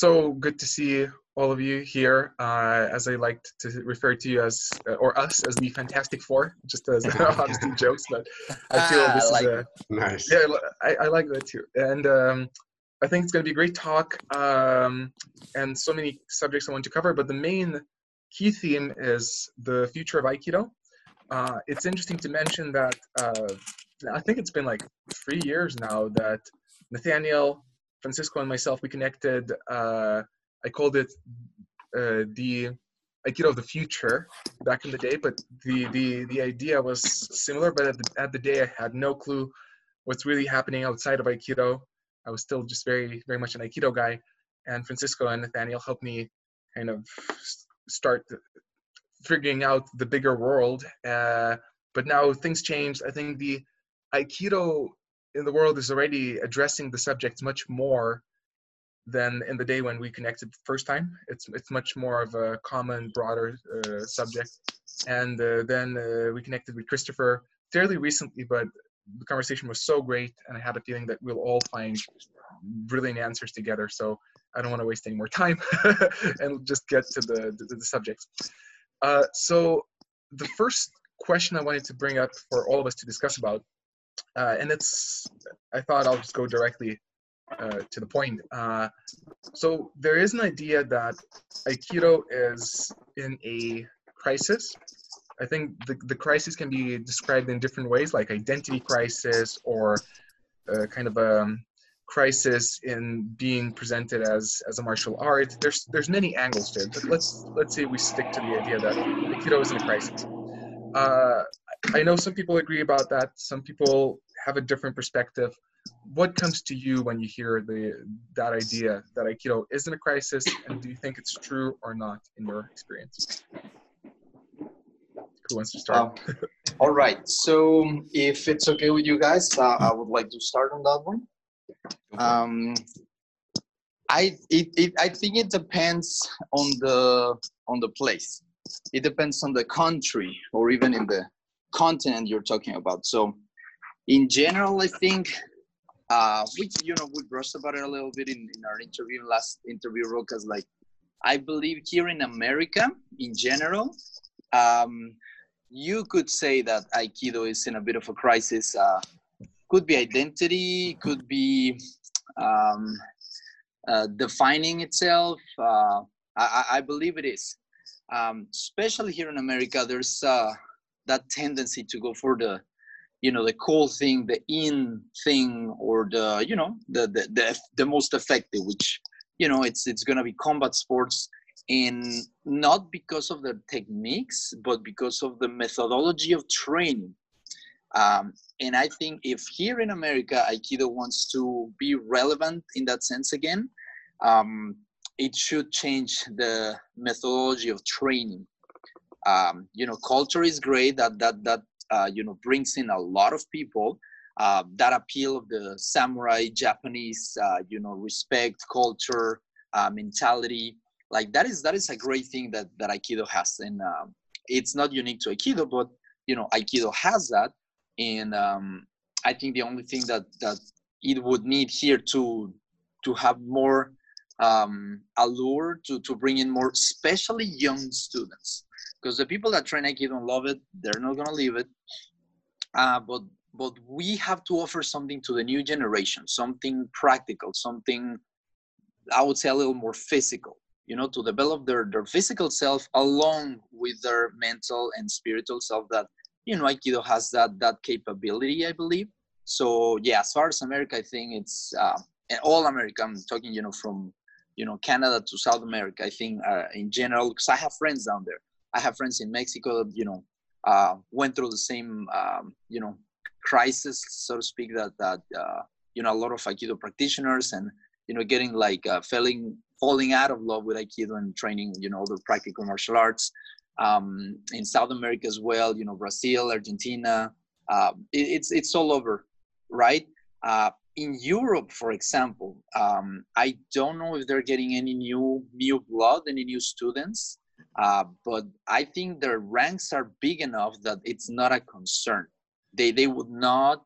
so good to see all of you here. Uh, as I like to refer to you as, uh, or us as the Fantastic Four, just as obviously jokes, but I feel Ah, this I like is a Nice. yeah, I, I like that too. And um, I think it's going to be a great talk um, and so many subjects I want to cover. But the main key theme is the future of Aikido. Uh, it's interesting to mention that uh, I think it's been like three years now that Nathaniel, Francisco, and myself we connected. Uh, I called it uh, the Aikido of the future back in the day, but the the the idea was similar. But at the, at the day, I had no clue what's really happening outside of Aikido. I was still just very very much an Aikido guy, and Francisco and Nathaniel helped me kind of start figuring out the bigger world. Uh, but now things changed. I think the Aikido in the world is already addressing the subject much more than in the day when we connected first time. It's it's much more of a common, broader uh, subject. And uh, then uh, we connected with Christopher fairly recently, but the conversation was so great, and I had a feeling that we'll all find brilliant answers together. So I don't want to waste any more time and just get to the the, the subjects. Uh, so the first question I wanted to bring up for all of us to discuss about, uh, and it's I thought I'll just go directly uh, to the point. Uh, so there is an idea that Aikido is in a crisis. I think the, the crisis can be described in different ways, like identity crisis or uh, kind of a crisis in being presented as as a martial art. There's there's many angles to it, but let's let's say we stick to the idea that Aikido is in a crisis. Uh, I know some people agree about that. Some people have a different perspective. What comes to you when you hear the that idea that Aikido isn't a crisis, and do you think it's true or not in your experience? Who wants to start? Um, all right. So if it's okay with you guys, uh, I would like to start on that one. Um, I it, it I think it depends on the on the place. It depends on the country or even in the continent you're talking about. So in general, I think uh, we you know we brushed about it a little bit in, in our interview last interview, because like I believe here in America in general, um, you could say that Aikido is in a bit of a crisis. Uh, could be identity, could be um, uh, defining itself. Uh, I, I believe it is. Um, especially here in America, there's uh, that tendency to go for the, you know, the cool thing, the in thing, or the, you know, the the the, the most effective, which, you know, it's it's gonna be combat sports, and not because of the techniques, but because of the methodology of training. Um, and I think if here in America, Aikido wants to be relevant in that sense again, um, it should change the methodology of training. Um, you know, culture is great. That that that uh, you know brings in a lot of people. Uh, that appeal of the samurai Japanese, uh, you know, respect, culture, uh, mentality, like that is that is a great thing that that Aikido has, and um, it's not unique to Aikido, but you know, Aikido has that and um, I think the only thing that that it would need here to to have more um, allure to to bring in more, especially young students, because the people that train Aikido and love it, they're not gonna leave it. Uh, but but we have to offer something to the new generation, something practical, something I would say a little more physical. You know, to develop their their physical self along with their mental and spiritual self that you know aikido has that that capability i believe so yeah as far as america i think it's uh, all america i'm talking you know from you know canada to south america i think uh, in general because i have friends down there i have friends in mexico that you know uh, went through the same um, you know crisis so to speak that that uh, you know a lot of aikido practitioners and you know getting like uh, falling falling out of love with aikido and training you know other practical martial arts um, in South America as well. You know, Brazil, Argentina. Uh, it, it's it's all over, right? Uh, in Europe, for example, um, I don't know if they're getting any new new blood, any new students, uh, but I think their ranks are big enough that it's not a concern. They they would not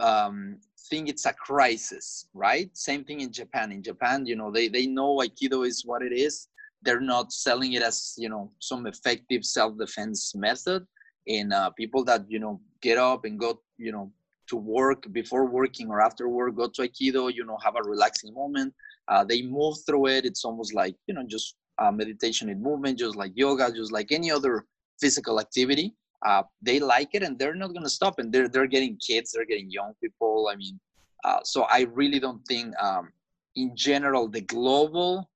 um, think it's a crisis, right? Same thing in Japan. In Japan, you know, they, they know Aikido is what it is. They're not selling it as, you know, some effective self-defense method. And uh, people that, you know, get up and go, you know, to work before working or after work, go to Aikido, you know, have a relaxing moment. Uh, they move through it. It's almost like, you know, just uh, meditation and movement, just like yoga, just like any other physical activity uh, they like it and they're not going to stop and they're, they're getting kids they're getting young people i mean uh, so i really don't think um, in general the global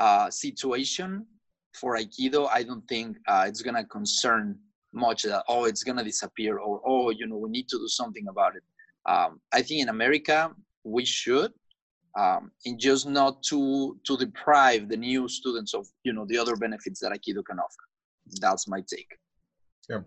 uh, situation for aikido i don't think uh, it's going to concern much that oh it's going to disappear or oh you know we need to do something about it. Um, i think in america we should um, and just not to to deprive the new students of you know the other benefits that aikido can offer that's my take yeah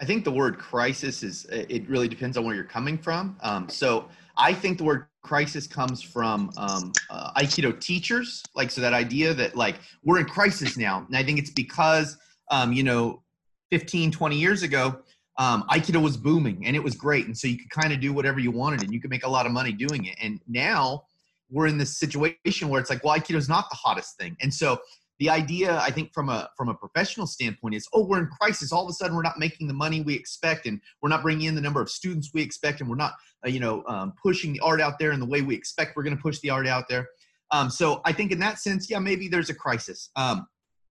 I think the word crisis is, it really depends on where you're coming from. Um, so I think the word crisis comes from um, uh, Aikido teachers. Like, so that idea that like we're in crisis now. And I think it's because, um, you know, 15, 20 years ago, um, Aikido was booming and it was great. And so you could kind of do whatever you wanted and you could make a lot of money doing it. And now we're in this situation where it's like, well, Aikido is not the hottest thing. And so the idea i think from a from a professional standpoint is oh we're in crisis all of a sudden we're not making the money we expect and we're not bringing in the number of students we expect and we're not uh, you know um, pushing the art out there in the way we expect we're going to push the art out there um, so i think in that sense yeah maybe there's a crisis um,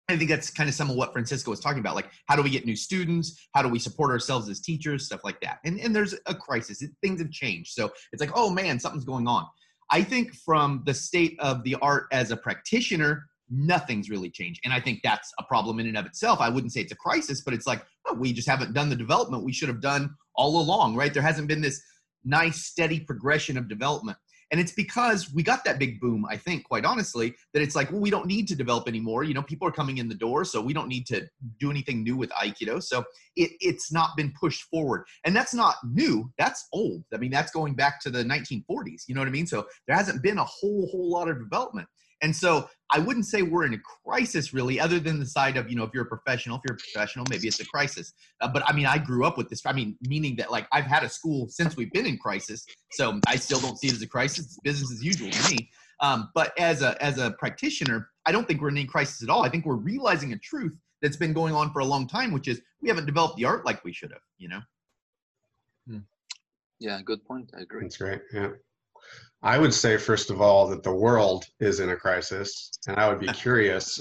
I think that's kind of some of what Francisco was talking about. Like, how do we get new students? How do we support ourselves as teachers? Stuff like that. And, and there's a crisis. It, things have changed. So it's like, oh man, something's going on. I think from the state of the art as a practitioner, nothing's really changed. And I think that's a problem in and of itself. I wouldn't say it's a crisis, but it's like, oh, we just haven't done the development we should have done all along, right? There hasn't been this nice, steady progression of development. And it's because we got that big boom, I think, quite honestly, that it's like, well, we don't need to develop anymore. You know, people are coming in the door, so we don't need to do anything new with Aikido. So it, it's not been pushed forward. And that's not new, that's old. I mean, that's going back to the 1940s. You know what I mean? So there hasn't been a whole, whole lot of development. And so I wouldn't say we're in a crisis really, other than the side of, you know, if you're a professional, if you're a professional, maybe it's a crisis. Uh, but I mean, I grew up with this. I mean, meaning that like I've had a school since we've been in crisis. So I still don't see it as a crisis. It's business as usual to me. Um, but as a, as a practitioner, I don't think we're in any crisis at all. I think we're realizing a truth that's been going on for a long time, which is we haven't developed the art like we should have, you know? Hmm. Yeah, good point. I agree. That's great. Yeah. I would say, first of all, that the world is in a crisis, and I would be curious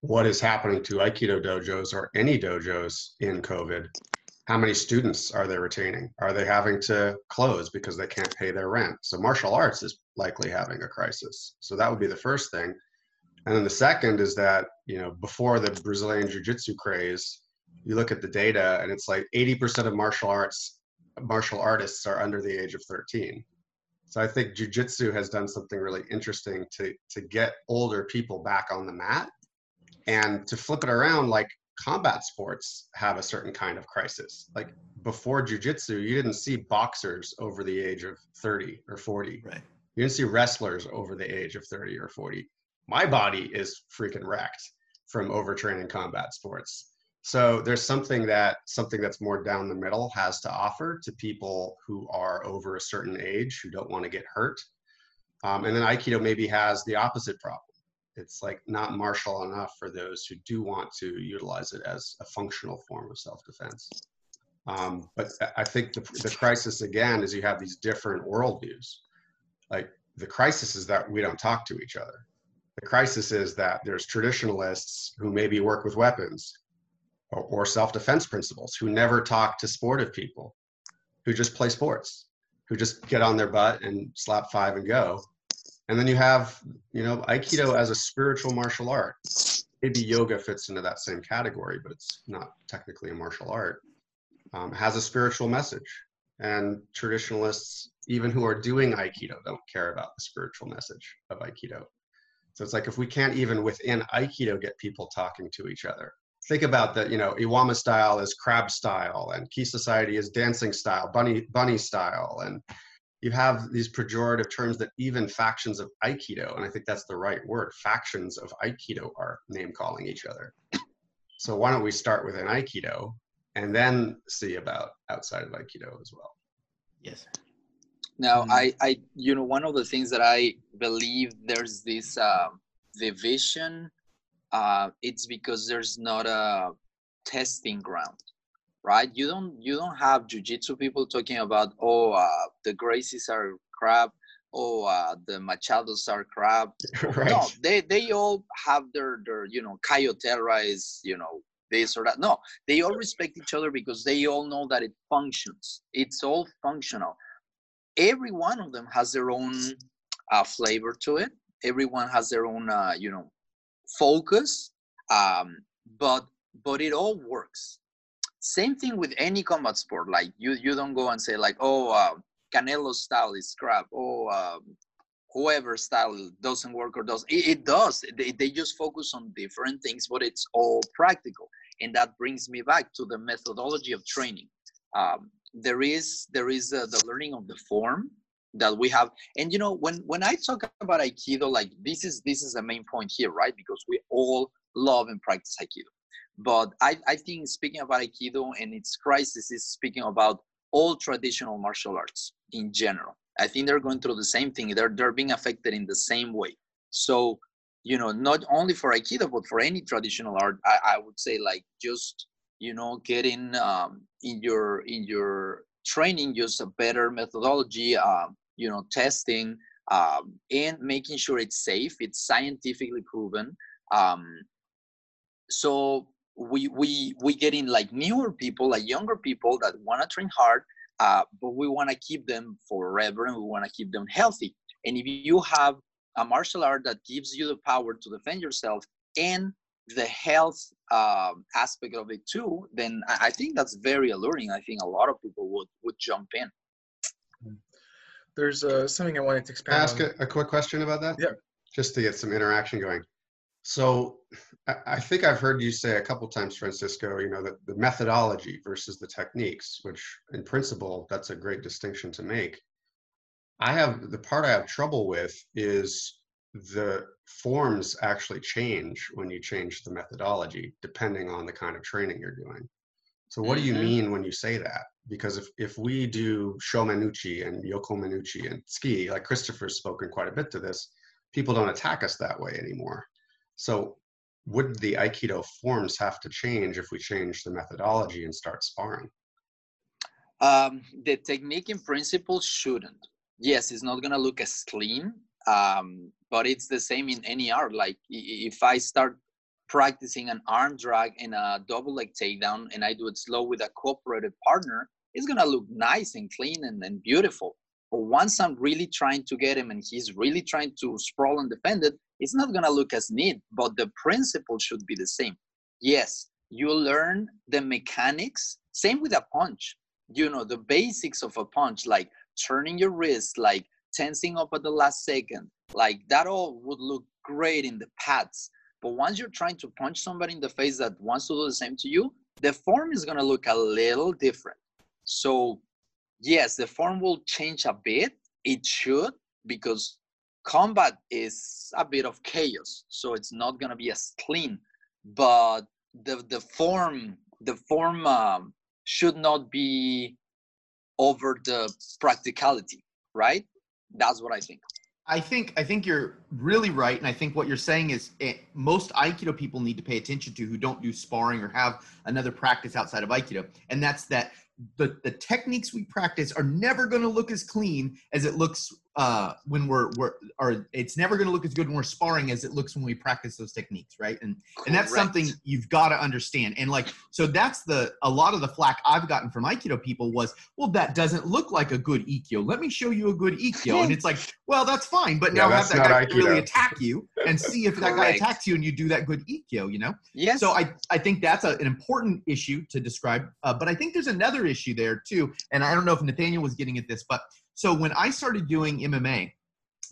what is happening to Aikido dojos or any dojos in COVID. How many students are they retaining? Are they having to close because they can't pay their rent? So, martial arts is likely having a crisis. So, that would be the first thing. And then the second is that, you know, before the Brazilian Jiu Jitsu craze, you look at the data and it's like 80% of martial arts martial artists are under the age of 13 so I think jujitsu has done something really interesting to to get older people back on the mat, and to flip it around, like combat sports have a certain kind of crisis. Like before jujitsu, you didn't see boxers over the age of 30 or 40. Right. You didn't see wrestlers over the age of 30 or 40. My body is freaking wrecked from overtraining combat sports. So there's something that something that's more down the middle has to offer to people who are over a certain age who don't want to get hurt. Um, and then Aikido maybe has the opposite problem. It's like not martial enough for those who do want to utilize it as a functional form of self-defense. Um, but I think the, the crisis again is you have these different worldviews. Like the crisis is that we don't talk to each other. The crisis is that there's traditionalists who maybe work with weapons or, or self-defense principles who never talk to sportive people who just play sports who just get on their butt and slap five and go. And then you have you know aikido as a spiritual martial art. Maybe yoga fits into that same category but it's not technically a martial art. Um, has a spiritual message. And traditionalists even who are doing aikido don't care about the spiritual message of aikido. So it's like if we can't even within aikido get people talking to each other think about that you know iwama style is crab style and ki society is dancing style bunny bunny style and you have these pejorative terms that even factions of aikido and i think that's the right word factions of aikido are name calling each other so why don't we start with an aikido and then see about outside of aikido as well yes Now, Mm. I, I, you know, one of the things that I believe there's this uh, division. Uh, it's because there's not a testing ground, right? You don't, you don't have jujitsu people talking about, oh, uh, the Gracies are crap, oh, uh, the Machados are crap. right. No, they, they all have their, their, you know, Caio Terra is, you know, this or that. No, they all respect each other because they all know that it functions. It's all functional every one of them has their own uh, flavor to it. Everyone has their own, uh, you know, focus. Um, but but it all works. Same thing with any combat sport. Like you you don't go and say like, oh, uh, Canelo's style is crap. Oh, um, whoever style doesn't work or does it, it does. They, they just focus on different things, but it's all practical. And that brings me back to the methodology of training. Um, there is there is uh, the learning of the form that we have. And you know when when i talk about aikido like this is this is the main point here right? Because we all love and practice aikido. But i i think speaking about aikido and its crisis is speaking about all traditional martial arts in general. I think they're going through the same thing. They're they're being affected in the same way. So you know not only for aikido but for any traditional art i, I would say like just you know getting um, in your in your training just a better methodology um, you know testing um, and making sure it's safe it's scientifically proven um, so we we we get in like newer people like younger people that want to train hard uh, but we want to keep them forever and we want to keep them healthy and if you have a martial art that gives you the power to defend yourself and the health um, aspect of it too, then I think that's very alluring. I think a lot of people would would jump in. There's uh, something I wanted to expand ask a, a quick question about that? Yeah. Just to get some interaction going. So I, I think I've heard you say a couple times, Francisco, you know, that the methodology versus the techniques, which in principle, that's a great distinction to make. I have the part I have trouble with is the forms actually change when you change the methodology, depending on the kind of training you're doing. So what do you Mhm. mean when you say that? Because if, if we do Shomen uchi and Yokomen uchi and tsuki, like Christopher's spoken quite a bit to this, people don't attack us that way anymore. So would the Aikido forms have to change if we change the methodology and start sparring? Um, the technique in principle shouldn't. Yes, it's not gonna look as clean, um, but it's the same in any art. Like if I start practicing an arm drag and a double leg takedown, and I do it slow with a cooperative partner, it's gonna look nice and clean and, and beautiful. But once I'm really trying to get him and he's really trying to sprawl and defend it, it's not gonna look as neat. But the principle should be the same. Yes, you learn the mechanics. Same with a punch you know the basics of a punch like turning your wrist like tensing up at the last second like that all would look great in the pads but once you're trying to punch somebody in the face that wants to do the same to you the form is going to look a little different. So yes the form will change a bit. It should because combat is a bit of chaos so it's not going to be as clean. But the the form the form um, should not be over the practicality right? That's what i think I think I think you're really right, and I think what you're saying is eh, most Aikido people need to pay attention to who don't do sparring or have another practice outside of Aikido, and that's that the the techniques we practice are never going to look as clean as it looks uh, when we're we're or it's never going to look as good when we're sparring as it looks when we practice those techniques, right? And and that's something you've got to understand and like so that's the a lot of the flack i've gotten from aikido people was well that doesn't look like a good ikkyo let me show you a good ikkyo and it's like well that's fine but Yeah, now have that guy really attack you and see if that guy attacks you and you do that good ikkyo you know yes so I, I think that's a, an important issue to describe. Uh, but I think there's another issue there too. And I don't know if Nathaniel was getting at this, but so when I started doing MMA,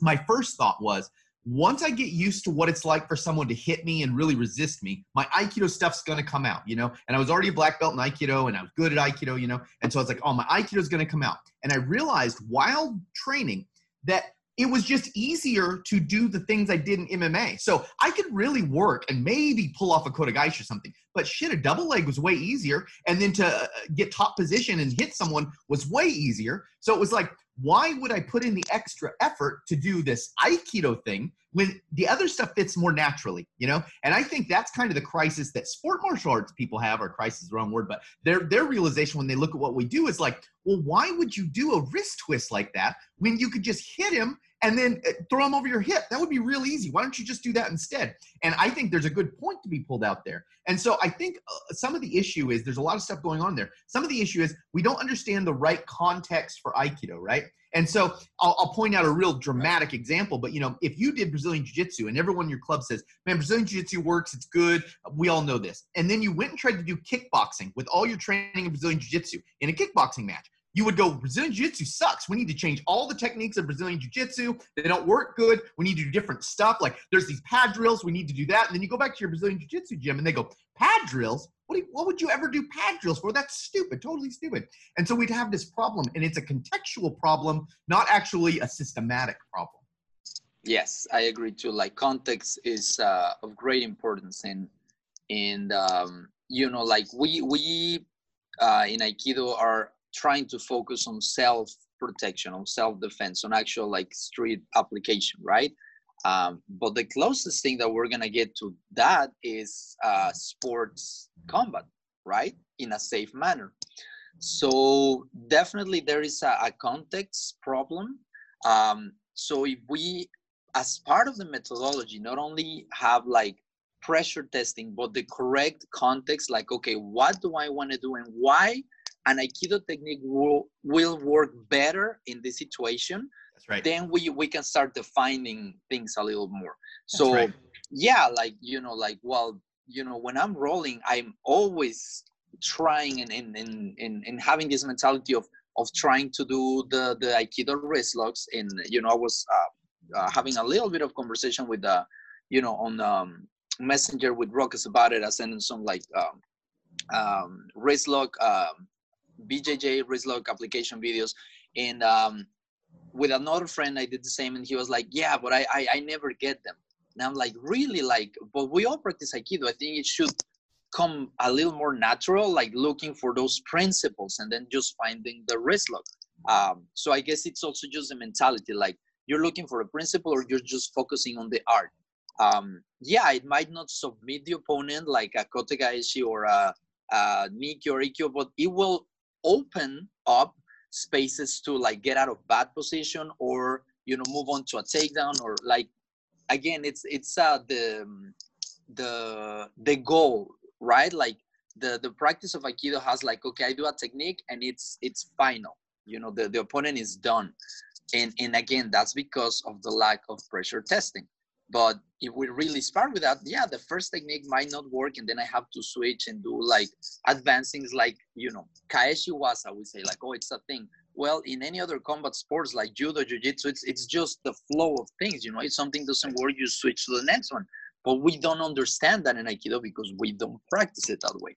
my first thought was once I get used to what it's like for someone to hit me and really resist me, my Aikido stuff's gonna come out, you know? And I was already a black belt in Aikido and I was good at Aikido, you know? And so I was like, oh, my Aikido's gonna come out. And I realized while training that it was just easier to do the things I did in MMA. So I could really work and maybe pull off a Kotegaeshi or something. But shit, a double leg was way easier. And then to uh, get top position and hit someone was way easier. So it was like why would I put in the extra effort to do this Aikido thing when the other stuff fits more naturally, you know? And I think that's kind of the crisis that sport martial arts people have, or crisis is the wrong word, but their their realization when they look at what we do is like, well, why would you do a wrist twist like that when you could just hit him and then uh, throw them over your hip? That would be real easy. Why don't you just do that instead? And I think there's a good point to be pulled out there. And so I think uh, some of the issue is there's a lot of stuff going on there. Some of the issue is we don't understand the right context for Aikido, right? And so I'll, I'll, point out a real dramatic example, but you know, if you did Brazilian Jiu Jitsu and everyone in your club says, man, Brazilian Jiu Jitsu works, it's good, we all know this. And then you went and tried to do kickboxing with all your training in Brazilian Jiu Jitsu in a kickboxing match. You would go, Brazilian Jiu Jitsu sucks. We need to change all the techniques of Brazilian Jiu Jitsu. They don't work good. We need to do different stuff. Like there's these pad drills. We need to do that. And then you go back to your Brazilian Jiu Jitsu gym and they go, pad drills? What, you, what would you ever do pad drills for? That's stupid, totally stupid. And so we'd have this problem, and it's a contextual problem, not actually a systematic problem. Yes, I agree too. Like context is uh, of great importance, and and um, you know, like we we uh, in Aikido are trying to focus on self protection, on self defense, on actual like street application, right? Um, but the closest thing that we're gonna get to that is uh, sports combat, right? In a safe manner. So definitely there is a, a context problem. Um, so if we, as part of the methodology, not only have like pressure testing, but the correct context, like, okay, what do I want to do and why an Aikido technique will, will work better in this situation that's right. Then we we can start defining things a little more. So right. yeah, like you know, like well, you know, when I'm rolling, I'm always trying and and and, and, and having this mentality of of trying to do the the aikido wrist locks and you know i was uh, uh, having a little bit of conversation with uh you know on um messenger with Rokas about it i sent him some like um um wrist lock um bjj wrist lock application videos. And um with another friend i did the same and he was like yeah but i i, I never get them. And i'm like really? Like but we all practice aikido. I think it should come a little more natural like looking for those principles and then just finding the wrist lock um, so i guess it's also just a mentality like you're looking for a principle or you're just focusing on the art. Um, yeah it might not submit the opponent like a kotegaeshi or a, a nikyo or ikkyo but it will open up spaces to like get out of bad position or you know move on to a takedown or like again it's it's uh the the the goal right? Like the the practice of aikido has like okay i do a technique and it's it's final. You know the, the opponent is done. And and again that's because of the lack of pressure testing. But if we really start with that, yeah, the first technique might not work, and then I have to switch and do like advanced things like you know kaeshi waza. We say like, oh, it's a thing. Well, in any other combat sports like judo, jiu-jitsu, it's it's just the flow of things. You know, if something doesn't work, you switch to the next one. But we don't understand that in aikido because we don't practice it that way.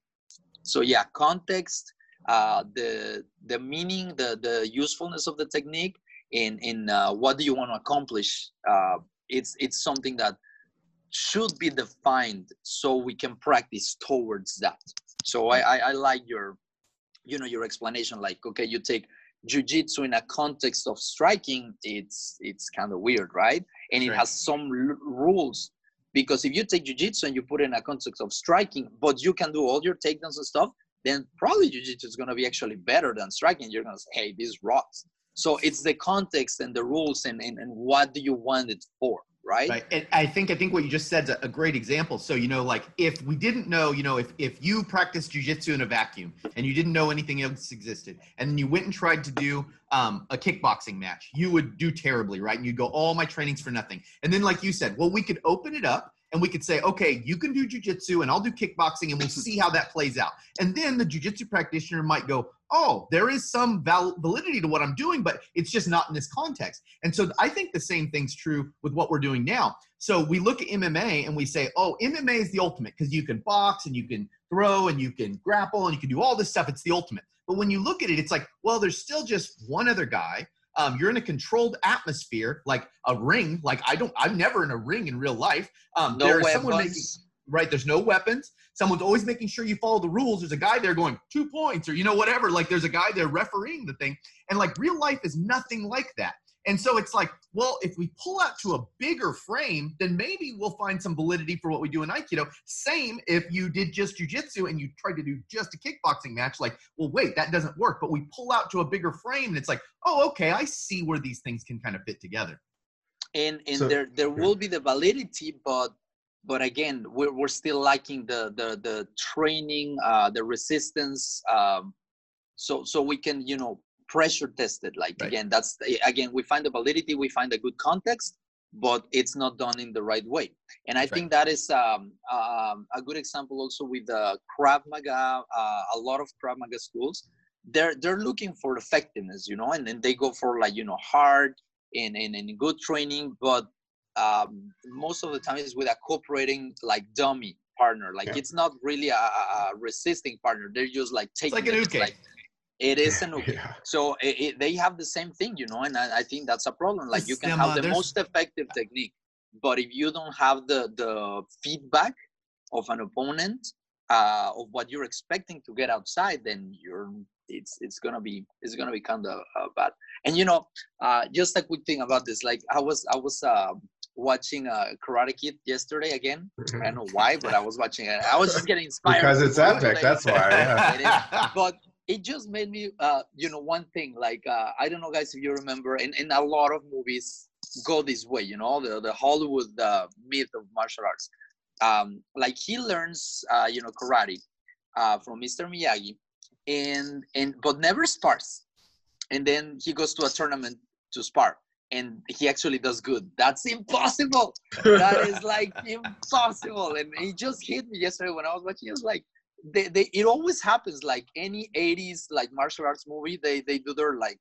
So yeah, context, uh, the the meaning, the the usefulness of the technique, in in uh, what do you want to accomplish uh, it's it's something that should be defined so we can practice towards that. So I, I, I like your you know your explanation like okay you take jiu-jitsu in a context of striking it's it's kind of weird right? And it has some rules because if you take jiu-jitsu and you put it in a context of striking but you can do all your takedowns and stuff then probably jiu-jitsu is going to be actually better than striking. You're going to say hey this rocks. So it's the context and the rules and, and, and what do you want it for right? Right. And I think I think what you just said is a great example. So you know, like if we didn't know, you know, if if you practiced jujitsu in a vacuum and you didn't know anything else existed, and then you went and tried to do um, a kickboxing match, you would do terribly, right? And you'd go, all my trainings for nothing. And then, like you said, well, we could open it up and we could say, okay, you can do jujitsu and I'll do kickboxing and we'll see how that plays out. And then the jujitsu practitioner might go, oh, there is some val- validity to what I'm doing, but it's just not in this context. And so I think the same thing's true with what we're doing now. So we look at MMA and we say, oh, MMA is the ultimate because you can box and you can throw and you can grapple and you can do all this stuff. It's the ultimate. But when you look at it, it's like, well, there's still just one other guy um, you're in a controlled atmosphere, like a ring. Like I don't, I'm never in a ring in real life. Um, no there's someone making right? There's no weapons. Someone's always making sure you follow the rules. There's a guy there going two points or you know whatever. Like there's a guy there refereeing the thing, and like real life is nothing like that. And so it's like, well, if we pull out to a bigger frame, then maybe we'll find some validity for what we do in Aikido. Same if you did just jujitsu and you tried to do just a kickboxing match, like, well, wait, that doesn't work. But we pull out to a bigger frame and it's like, oh, okay, I see where these things can kind of fit together. And and So- there there will be the validity, but but again, we're we're still lacking the the the training, uh, the resistance. Um, so so we can you know pressure test it. Like Right. again, that's again we find the validity, we find a good context, but it's not done in the right way. And I think that is um, um, a good example also with the Krav Maga. Uh, a lot of Krav Maga schools, they're they're looking for effectiveness, you know, and then they go for like you know hard and and, and good training, but um, most of the time it's with a cooperating like dummy partner. Like Yeah. it's not really a, a resisting partner. They're just like It's taking like an it, uke. like, it is an uke. Yeah. So it, it, they have the same thing, you know, and I, I think that's a problem. Like you can have um, the uh, there's- most effective technique, but if you don't have the the feedback of an opponent uh, of what you're expecting to get outside, then you're it's it's gonna be it's gonna be kind of uh, bad. And you know, uh, just a quick thing about this, like I was I was uh, watching uh, Karate Kid yesterday again. I don't know why, but I was watching it. I was just getting inspired because it's epic. That's why. Yeah. But it just made me uh you know one thing like uh i don't know guys if you remember and, in a lot of movies go this way you know the, the hollywood uh, myth of martial arts um like he learns uh you know karate uh from mr miyagi and and but never spars and then he goes to a tournament to spar and he actually does good. That's impossible. That is like impossible. And he just hit me yesterday when i was watching. It was like they, they it always happens like any 80s like martial arts movie they they do their like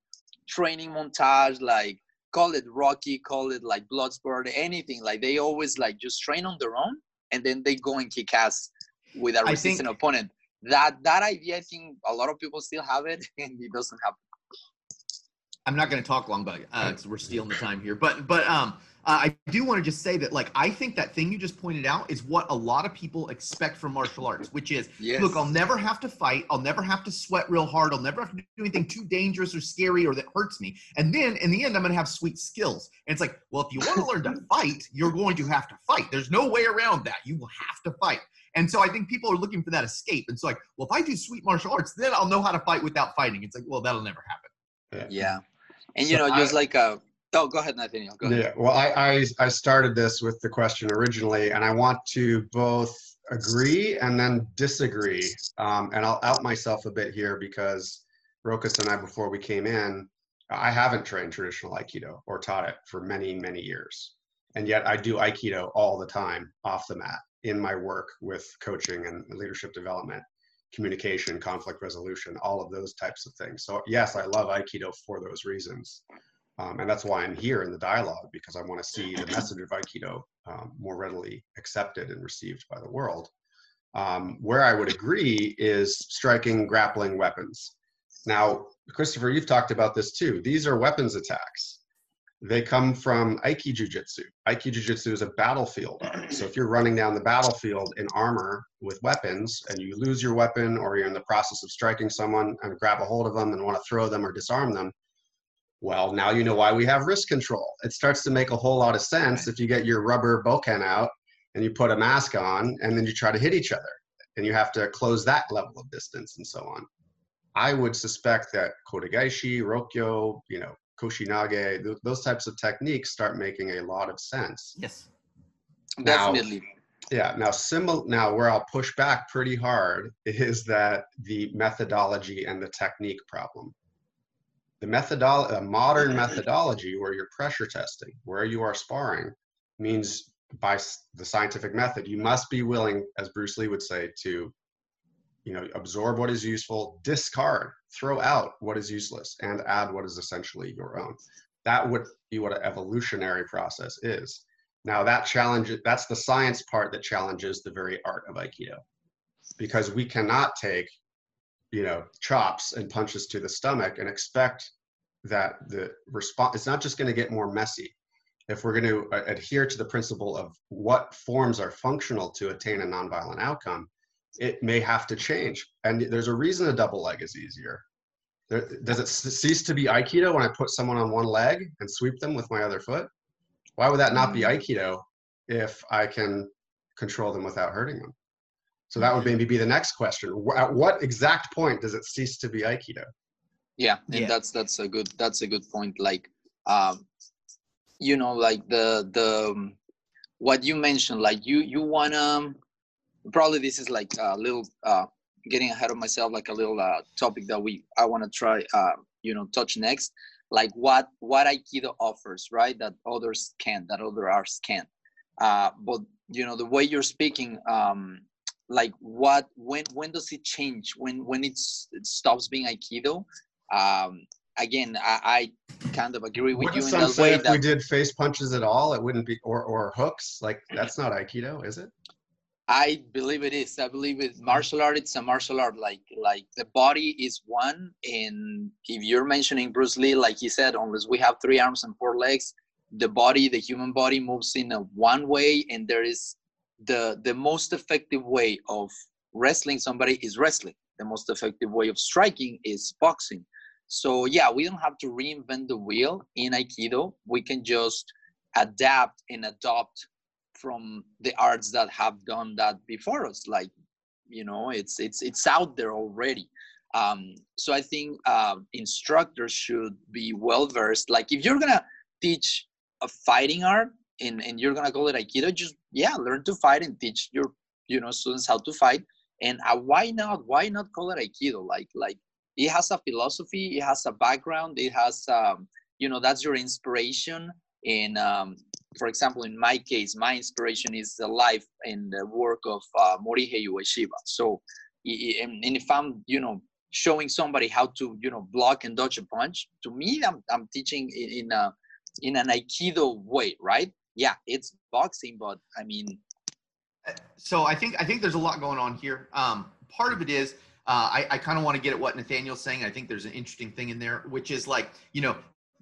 training montage like call it rocky call it like bloodsport anything. Like they always like just train on their own and then they go and kick ass with a resistant think- opponent. That that idea i think a lot of people still have it and it doesn't happen I'm not going to talk long, but uh, 'cause we're stealing the time here. But but um, uh, I do want to just say that like I think that thing you just pointed out is what a lot of people expect from martial arts, which is yes look, I'll never have to fight. I'll never have to sweat real hard. I'll never have to do anything too dangerous or scary or that hurts me. And then in the end, I'm going to have sweet skills. And it's like, well, if you want to learn to fight, you're going to have to fight. There's no way around that. You will have to fight. And so I think people are looking for that escape. And so like, well, if I do sweet martial arts, then I'll know how to fight without fighting. It's like, well, that'll never happen. yeah and you So know just I- like uh oh go ahead nathaniel go ahead Yeah. Well, I, I I started this with the question originally, and I want to both agree and then disagree. Um, and I'll out myself a bit here because Rokas and I, before we came in, I haven't trained traditional Aikido or taught it for many many years, and yet I do Aikido all the time off the mat in my work with coaching and leadership development communication, conflict resolution, all of those types of things. So yes, I love Aikido for those reasons. Um, and that's why I'm here in the dialogue because I want to see the message of Aikido um, more readily accepted and received by the world. Um, where I would agree is striking grappling weapons. Now, Christopher, you've talked about this too. These are weapons attacks. They come from Aiki Jiu-Jitsu. Aiki Jiu-Jitsu is a battlefield art. So if you're running down the battlefield in armor with weapons and you lose your weapon or you're in the process of striking someone and grab a hold of them and want to throw them or disarm them, well, now you know why we have wrist control. It starts to make a whole lot of sense if you get your rubber bokken out and you put a mask on and then you try to hit each other and you have to close that level of distance and so on. I would suspect that Kotegaeshi, Rokkyo, you know, Koshinage, th- those types of techniques start making a lot of sense. Yes. Now- definitely Yeah. Now, simil- Now, where I'll push back pretty hard is that the methodology and the technique problem. The methodol- a modern methodology where you're pressure testing, where you are sparring, means by s- the scientific method, you must be willing, as Bruce Lee would say, to, you know, absorb what is useful, discard, throw out what is useless, and add what is essentially your own. That would be what an evolutionary process is. Now that challenge, that's the science part that challenges the very art of Aikido. Because we cannot take, you know, chops and punches to the stomach and expect that the response, it's not just going to get more messy. if we're going to uh, adhere to the principle of what forms are functional to attain a nonviolent outcome, it may have to change. And there's a reason a double leg is easier. There, does it cease to be Aikido when I put someone on one leg and sweep them with my other foot? Why would that not be Mm. Aikido if I can control them without hurting them? So that would maybe be the next question. At what exact point does it cease to be Aikido? yeah and Yeah. that's that's a good that's a good point like um you know like the the um, what you mentioned like you you wanna probably this is like a little uh getting ahead of myself like a little uh topic that we i want to try uh you know touch next like what what aikido offers right that others can't that other arts can't uh but you know the way you're speaking um like what when when does it change when when it's it stops being aikido um again i, I kind of agree with Wouldn't you in some that way if we did face punches at all, it wouldn't be, or, or hooks? Like that's not Aikido, is it? I believe it is. I believe it mm-hmm. martial art. It's a martial art. Like like the body is one and if you're mentioning bruce lee like he said unless we have three arms and four legs the body the human body moves in a one way and there is the the most effective way of wrestling somebody is wrestling. The most effective way of striking is boxing. So yeah we don't have to reinvent the wheel in aikido. We can just adapt and adopt from the arts that have done that before us like you know it's it's it's out there already. Um, so i think um, instructors should be well versed like if you're gonna teach a fighting art and, and you're gonna call it aikido just yeah learn to fight and teach your you know students how to fight. And uh, why not why not call it aikido? Like like it has a philosophy it has a background it has um, you know that's your inspiration. And um, for example in my case my inspiration is the life and the work of uh, morihei ueshiba so and, if i'm you know showing somebody how to you know block and dodge a punch to me i'm, I'm teaching in, a in an aikido way right yeah it's boxing but i mean so I think I think there's a lot going on here. Um, part of it is uh, I, I kind of want to get at what Nathaniel's saying. I think there's an interesting thing in there, which is like you know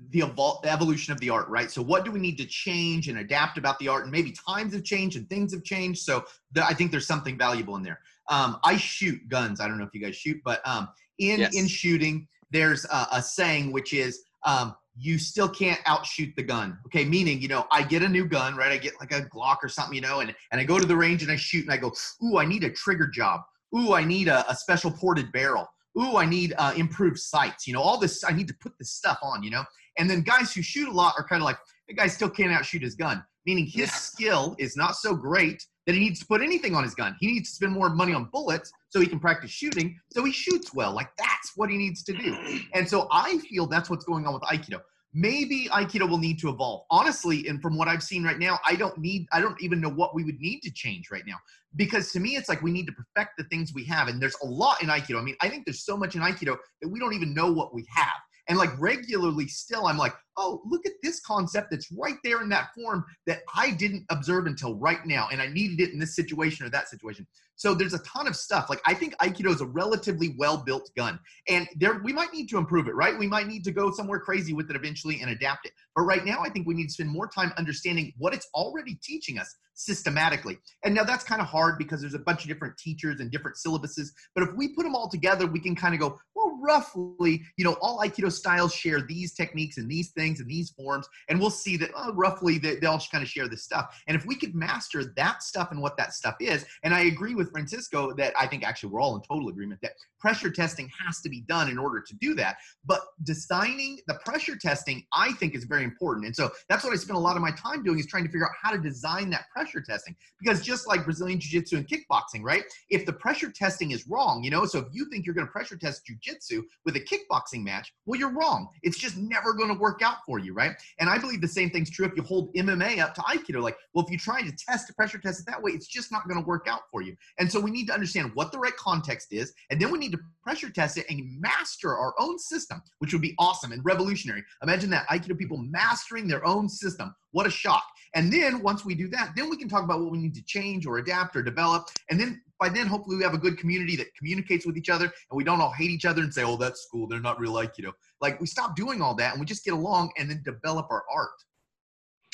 the evol- evolution of the art, right? So what do we need to change and adapt about the art? And maybe times have changed and things have changed. So the, I think there's something valuable in there. Um, I shoot guns. I don't know if you guys shoot, but um, in Yes. in shooting, there's a, a saying which is um, you still can't outshoot the gun. Okay, meaning you know I get a new gun, right? I get like a Glock or something, you know, and and I go to the range and I shoot and I go, ooh, I need a trigger job. Ooh, I need a, a special ported barrel. Ooh, I need uh, improved sights. You know, all this. I need to put this stuff on. You know, and then guys who shoot a lot are kind of like the guy still can't outshoot his gun, meaning his Yeah. skill is not so great that he needs to put anything on his gun. He needs to spend more money on bullets so he can practice shooting, so he shoots well. Like that's what he needs to do. And so I feel that's what's going on with Aikido. Maybe Aikido will need to evolve. Honestly, and from what I've seen right now, I don't need, I don't even know what we would need to change right now. Because to me, it's like we need to perfect the things we have. And there's a lot in Aikido. I mean, I think there's so much in Aikido that we don't even know what we have. And like regularly still, I'm like, oh, look at this concept that's right there in that form that I didn't observe until right now. And I needed it in this situation or that situation. So there's a ton of stuff. Like I think Aikido is a relatively well-built gun. And there we might need to improve it, right? We might need to go somewhere crazy with it eventually and adapt it. But right now, I think we need to spend more time understanding what it's already teaching us systematically. And now that's kind of hard because there's a bunch of different teachers and different syllabuses. But if we put them all together, we can kind of go, well, roughly, you know, all Aikido styles share these techniques and these things and these forms. And we'll see that uh, roughly they, they all kind of share this stuff. And if we could master that stuff and what that stuff is, and I agree with Francisco that I think actually we're all in total agreement that pressure testing has to be done in order to do that. But designing the pressure testing, I think, is very important. And so that's what I spend a lot of my time doing is trying to figure out how to design that pressure testing. Because just like Brazilian Jiu Jitsu and kickboxing, right? If the pressure testing is wrong, you know, so if you think you're going to pressure test Jiu Jitsu with a kickboxing match, well, you're wrong. It's just never going to work out for you, right? And I believe the same thing's true if you hold MMA up to Aikido. Like, well, if you're trying to test the pressure test it that way, it's just not going to work out for you. And so we need to understand what the right context is, and then we need to pressure test it and master our own system, which would be awesome and revolutionary. Imagine that Aikido people mastering their own system. What a shock. And then once we do that, then we can talk about what we need to change or adapt or develop. And then by then, hopefully, we have a good community that communicates with each other and we don't all hate each other and say, oh, that's cool. They're not real like you. know." Like we stop doing all that and we just get along and then develop our art.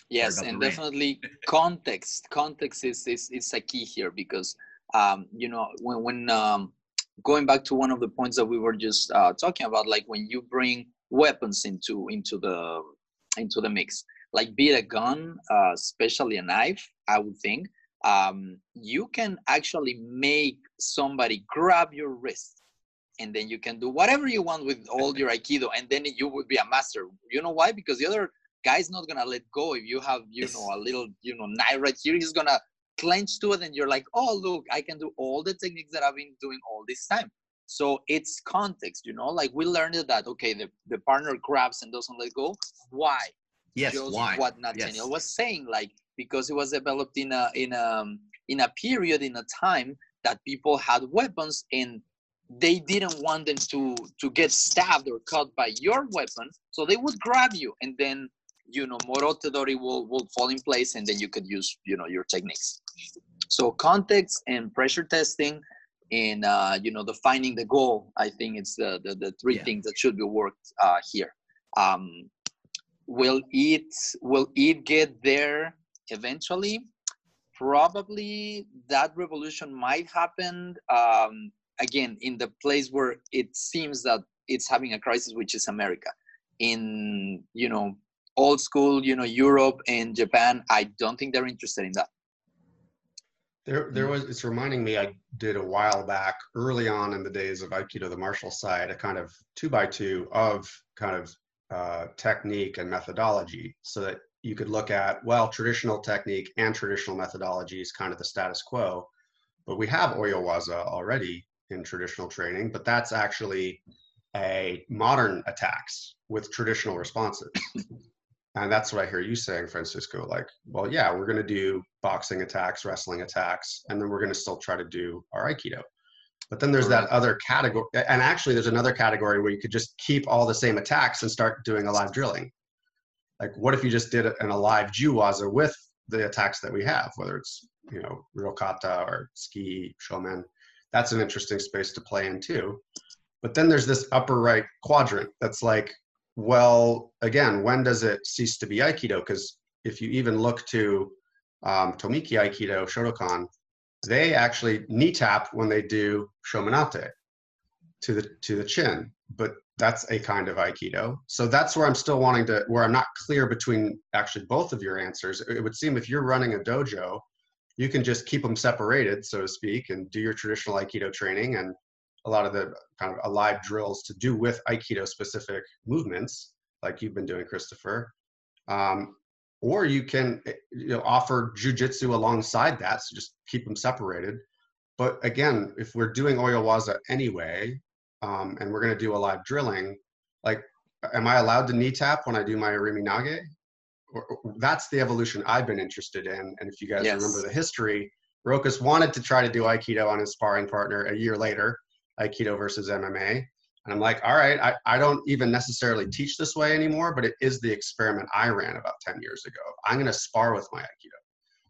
Yes, and definitely context. Context is, is is a key here because um, you know when when um, going back to one of the points that we were just uh, talking about, like when you bring weapons into into the into the mix, like be it a gun, uh, especially a knife, I would think um, you can actually make somebody grab your wrist and then you can do whatever you want with all your aikido and then you would be a master. You know why? Because the other guy's not gonna let go if you have you know a little you know knife right here. He's gonna clench to it and you're like oh look i can do all the techniques that i've been doing all this time. So it's context you know? Like we learned that okay the, the partner grabs and doesn't let go. Why Yes, just why? what Nathaniel Yes. was saying, like because it was developed in a in a in a period in a time that people had weapons and they didn't want them to to get stabbed or cut by your weapon, so they would grab you and then you know morotedori will will fall in place and then you could use you know your techniques. So context and pressure testing and uh, you know defining the goal. I think it's the the, the three Yeah. things that should be worked uh, here. Um, will it will it get there eventually probably that revolution might happen um, again in the place where it seems that it's having a crisis which is america in you know old school you know europe and japan i don't think they're interested in that There, there was. It's reminding me. I did a while back, early on in the days of Aikido, the martial side, a kind of two by two of kind of uh, technique and methodology, so that you could look at well, traditional technique and traditional methodology is kind of the status quo, but we have Oyowaza already in traditional training, but that's actually a modern attacks with traditional responses. And that's what I hear you saying, Francisco. Like, well, yeah, we're going to do boxing attacks, wrestling attacks, and then we're going to still try to do our Aikido. But then there's that other category. And actually, there's another category where you could just keep all the same attacks and start doing a live drilling. Like, what if you just did an alive Juwaza with the attacks that we have, whether it's, you know, Ryokata or tsuki, Shomen? That's an interesting space to play in too. But then there's this upper right quadrant that's like, well, again, when does it cease to be Aikido? Because if you even look to um, Tomiki Aikido, Shodokan, they actually knee tap when they do Shomenate to the to the chin, but that's a kind of Aikido. So that's where I'm still wanting to, where I'm not clear between actually both of your answers. It would seem if you're running a dojo, you can just keep them separated, so to speak, and do your traditional Aikido training and a lot of the kind of alive drills to do with Aikido specific movements, like you've been doing, Christopher. Um, or you can eh, you know, offer jujitsu alongside that, so just keep them separated. But again, if we're doing Oyowaza anyway, um, and we're going to do a live drilling, like, am I allowed to knee tap when I do my Irimi Nage? Or, or- that's the evolution I've been interested in. And if you guys Yes. remember the history, Rokas wanted to try to do Aikido on his sparring partner a year later, Aikido versus MMA. And I'm like, all right, I, I don't even necessarily teach this way anymore, but it is the experiment I ran about 10 years ago. I'm going to spar with my Aikido.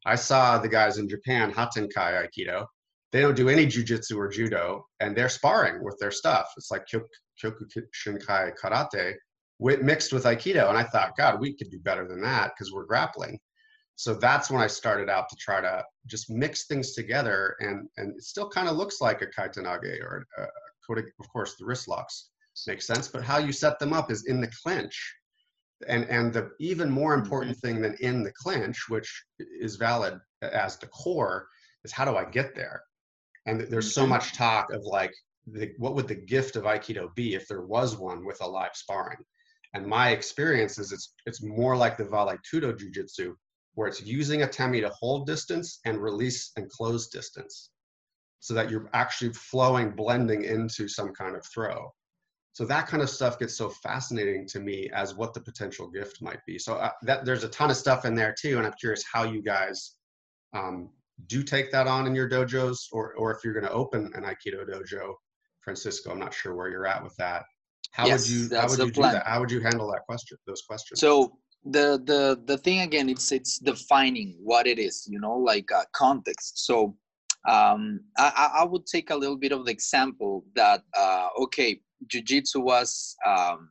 I saw the guys in Japan, Hatenkai Aikido. They don't do any jujitsu or judo, and they're sparring with their stuff. It's like Kyokushinkai Karate wi- mixed with Aikido. And I thought, God, we could do better than that because we're grappling. So that's when I started out to try to just mix things together, and and it still kind of looks like a Kaitennage or a, a Kote- of course the wrist locks make sense, but how you set them up is in the clinch. And and the even more important thing than in the clinch, which is valid as the core, is how do I get there? And there's so Mhm. much talk of like the, what would the gift of Aikido be if there was one with a live sparring? And my experience is it's it's more like the Vale Tudo Jiu-Jitsu, where it's using atemi to hold distance and release and close distance so that you're actually flowing, blending into some kind of throw. So that kind of stuff gets so fascinating to me as what the potential gift might be. So uh, that there's a ton of stuff in there too, and I'm curious how you guys um, do take that on in your dojos, or or if you're going to open an Aikido dojo, Francisco. I'm not sure where you're at with that. How Yes, would you how would you do that? How would you handle that question? Those questions. so the the the thing again it's it's defining what it is you know like uh, context so um I, I would take a little bit of the example that uh okay jiu-jitsu was um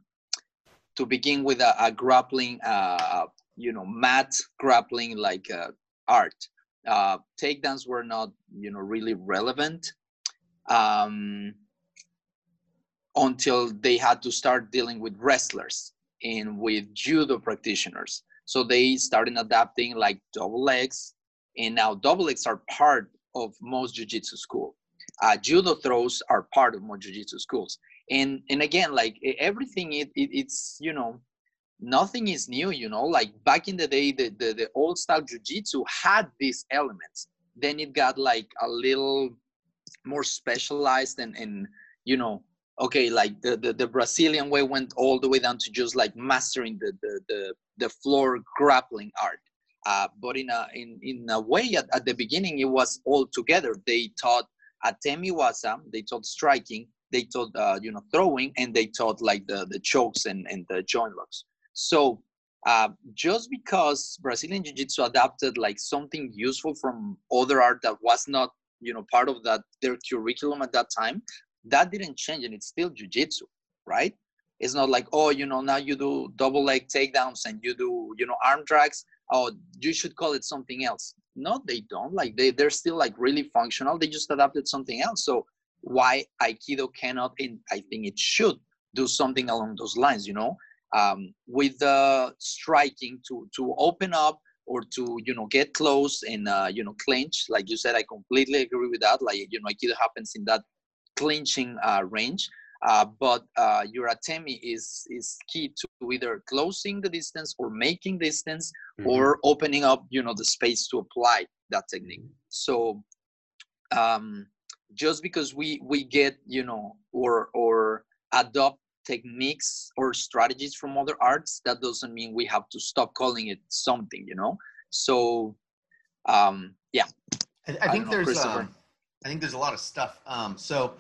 to begin with a, a grappling uh you know mat grappling like uh, art. Uh, takedowns were not you know really relevant um, until they had to start dealing with wrestlers and with judo practitioners. So they started adapting like double legs and now double legs are part of most jiu-jitsu school. Uh, judo throws are part of most jiu-jitsu schools. And and again like everything it, it it's you know nothing is new you know? Like back in the day the the, the old style jiu-jitsu had these elements. Then it got like a little more specialized and and you know okay like the, the the brazilian way went all the way down to just like mastering the the the, the floor grappling art uh, but in a in in a way at, at the beginning it was all together they taught atemi waza they taught striking they taught uh, you know throwing and they taught like the the chokes and and the joint locks so uh, just because Brazilian Jiu-Jitsu adapted like something useful from other art that was not, you know, part of that their curriculum at that time, that didn't change, and it's still Jiu-Jitsu, right? It's not like oh, you know, now you do double leg takedowns and you do, you know, arm drags. Oh, you should call it something else. No, they don't. Like they they're still like really functional. They just adapted something else. So why Aikido cannot, and I think it should do something along those lines. You know, um, with the striking to to open up or to you know get close and uh, you know clinch like you said i completely agree with that like you know aikido happens in that clinching uh, range uh, but uh, your atemi is is key to either closing the distance or making distance mm-hmm. or opening up you know the space to apply that technique. So um, just because we we get you know or or adopt techniques or strategies from other arts that doesn't mean we have to stop calling it something you know? So um yeah. I, I think I there's um, i think there's a lot of stuff. Um so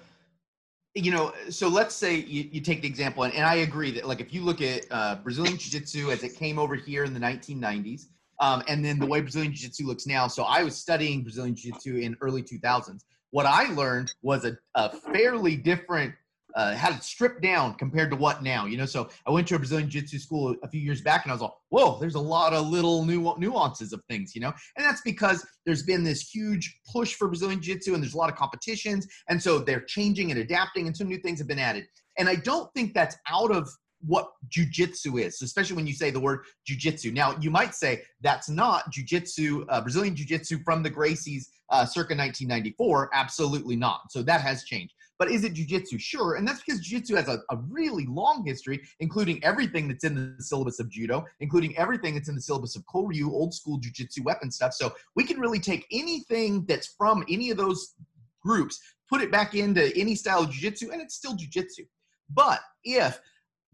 you know so let's say you, you take the example and, and i agree that like if you look at uh, brazilian jiu-jitsu as it came over here in the 1990s um, and then the way brazilian jiu-jitsu looks now so i was studying brazilian jiu-jitsu in early 2000s what i learned was a, a fairly different uh, had it stripped down compared to what now, you know. So I went to a Brazilian Jiu-Jitsu school a few years back, and I was like, "Whoa, there's a lot of little new nuances of things," you know. And that's because there's been this huge push for Brazilian Jiu-Jitsu, and there's a lot of competitions, and so they're changing and adapting, and some new things have been added. And I don't think that's out of what jujitsu is, especially when you say the word jujitsu. Now, you might say that's not jujitsu, uh, Brazilian jiu-jitsu from the Gracies uh, circa 1994. Absolutely not. So that has changed. But is it jujitsu? Sure. And that's because jujitsu has a, a really long history, including everything that's in the syllabus of judo, including everything that's in the syllabus of Koryu, old school jujitsu weapon stuff. So we can really take anything that's from any of those groups, put it back into any style of jujitsu, and it's still jujitsu. But if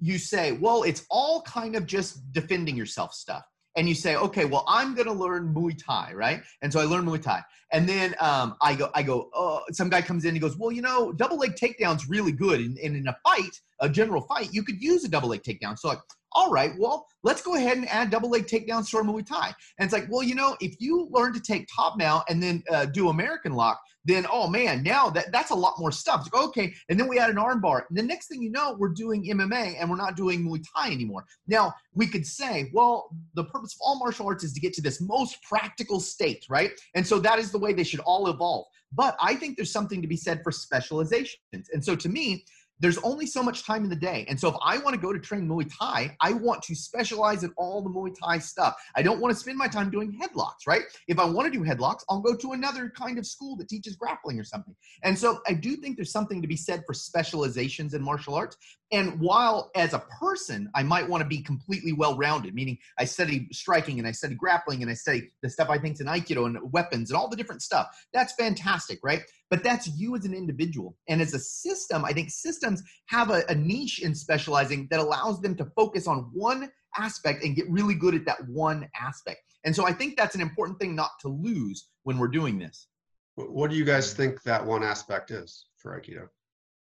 you say, well, it's all kind of just defending yourself stuff and you say, okay, well, I'm going to learn Muay Thai, right? And so I learn Muay Thai, and then um, I go, I go, oh, some guy comes in, and he goes, well, you know, double leg takedown's really good, and, and in a fight, a general fight, you could use a double leg takedown. So like, all right, well, let's go ahead and add double leg takedowns to our Muay Thai. And it's like, well, you know, if you learn to take top now and then uh, do American lock, then oh man, now that that's a lot more stuff. Like, okay, and then we add an armbar. And the next thing you know, we're doing MMA and we're not doing Muay Thai anymore. Now we could say, well, the purpose of all martial arts is to get to this most practical state, right? And so that is the way they should all evolve. But I think there's something to be said for specializations. And so to me, there's only so much time in the day. And so if I want to go to train Muay Thai, I want to specialize in all the Muay Thai stuff. I don't want to spend my time doing headlocks, right? If I want to do headlocks, I'll go to another kind of school that teaches grappling or something. And so I do think there's something to be said for specializations in martial arts. And while as a person, I might want to be completely well rounded, meaning I study striking and I study grappling and I study the stuff I think is in Aikido and weapons and all the different stuff. That's fantastic, right? but that's you as an individual. And as a system, I think systems have a, a, niche in specializing that allows them to focus on one aspect and get really good at that one aspect. And so I think that's an important thing not to lose when we're doing this. What do you guys think that one aspect is for Aikido?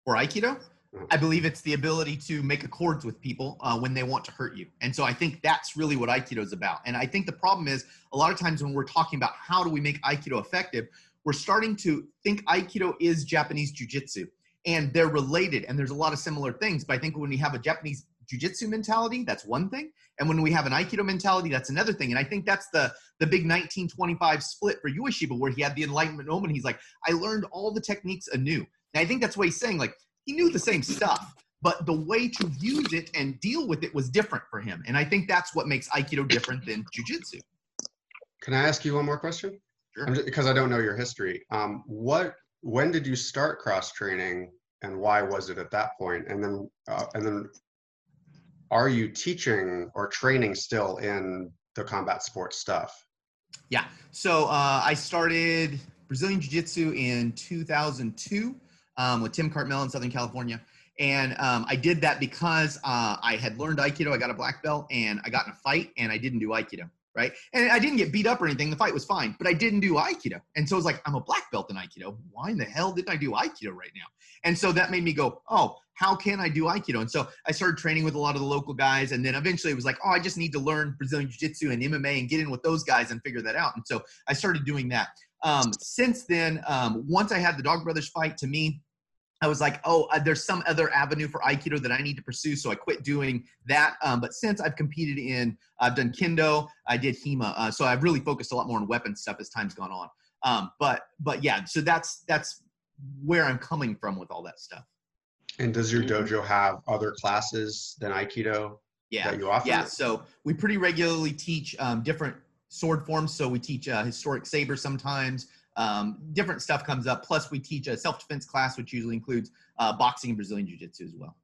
For Aikido? I believe it's the ability to make accords with people uh, when they want to hurt you. And so I think that's really what Aikido is about. And I think the problem is a lot of times when we're talking about how do we make Aikido effective, we're starting to think Aikido is Japanese Jiu Jitsu and they're related and there's a lot of similar things. But I think when we have a Japanese jujitsu mentality, that's one thing. And when we have an Aikido mentality, that's another thing. And I think that's the the big 1925 split for Ueshiba, where he had the enlightenment moment. He's like, I learned all the techniques anew. And I think that's what he's saying. Like he knew the same stuff, but the way to use it and deal with it was different for him. And I think that's what makes Aikido different than jujitsu. Can I ask you one more question? Sure. I'm just, because I don't know your history. Um, what, when did you start cross training, and why was it at that point? And then, uh, and then, are you teaching or training still in the combat sports stuff? Yeah. So uh, I started Brazilian Jiu Jitsu in 2002 um, with Tim Cartmel in Southern California. And um, I did that because uh, I had learned Aikido. I got a black belt and I got in a fight and I didn't do Aikido. Right. And I didn't get beat up or anything. The fight was fine, but I didn't do Aikido. And so it was like, I'm a black belt in Aikido. Why in the hell didn't I do Aikido right now? And so that made me go, oh, how can I do Aikido? And so I started training with a lot of the local guys. And then eventually it was like, oh, I just need to learn Brazilian Jiu Jitsu and MMA and get in with those guys and figure that out. And so I started doing that. Um, since then, um, once I had the Dog Brothers fight, to me, I was like, oh, uh, there's some other avenue for Aikido that I need to pursue. So I quit doing that. Um, but since I've competed in, I've done Kendo, I did HEMA. Uh, so I've really focused a lot more on weapon stuff as time's gone on. Um, but but yeah, so that's that's where I'm coming from with all that stuff. And does your Mhm. dojo have other classes than Aikido Yeah. that you offer? Yeah, so we pretty regularly teach um, different sword forms. So we teach uh, historic saber sometimes. Um, different stuff comes up. Plus, we teach a self-defense class, which usually includes uh, boxing and Brazilian jiu-jitsu as well.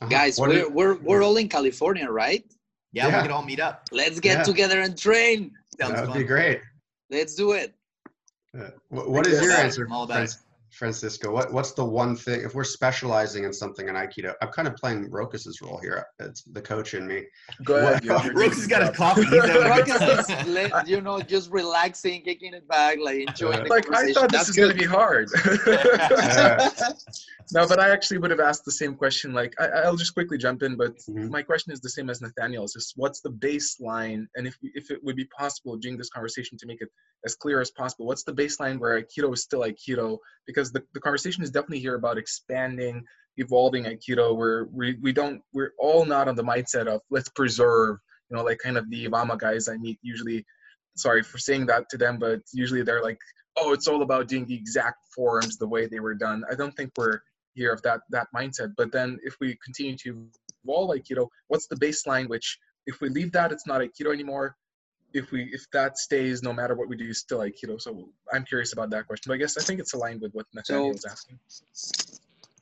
Uh-huh. Guys, What we're, is- we're, we're all in California, right? Yeah, Yeah. we can all meet up. Let's get Yeah. together and train. Sounds That would be great. Let's do it. Uh, wh- what is guess- your I'm answer, all about Franc- Francisco? What What's the one thing? If we're specializing in something in Aikido, I'm kind of playing Rokas's role here. It's the coach in me. Go ahead. What- you have your Brooks has got his job. coffee. He's having a good Rokas is, you know, just relaxing, kicking it back, like enjoying the Like I thought this That's was going to be hard. Yeah. no, but I actually would have asked the same question. Like I, I'll just quickly jump in, but Mhm. my question is the same as Nathaniel's. Just what's the baseline, and if if it would be possible during this conversation to make it as clear as possible, what's the baseline where Aikido is still Aikido? Because the, the conversation is definitely here about expanding, evolving Aikido. Where we we don't we're all not on the mindset of let's preserve. You know, like kind of the Iwama guys I meet usually. Sorry for saying that to them, but usually they're like, oh, it's all about doing the exact forms the way they were done. I don't think we're here of that that mindset. But then if we continue to evolve Aikido, what's the baseline? Which if we leave that, it's not Aikido anymore. If we if that stays, no matter what we do, still Aikido. So I'm curious about that question. But I guess I think it's aligned with what Nathaniel was asking.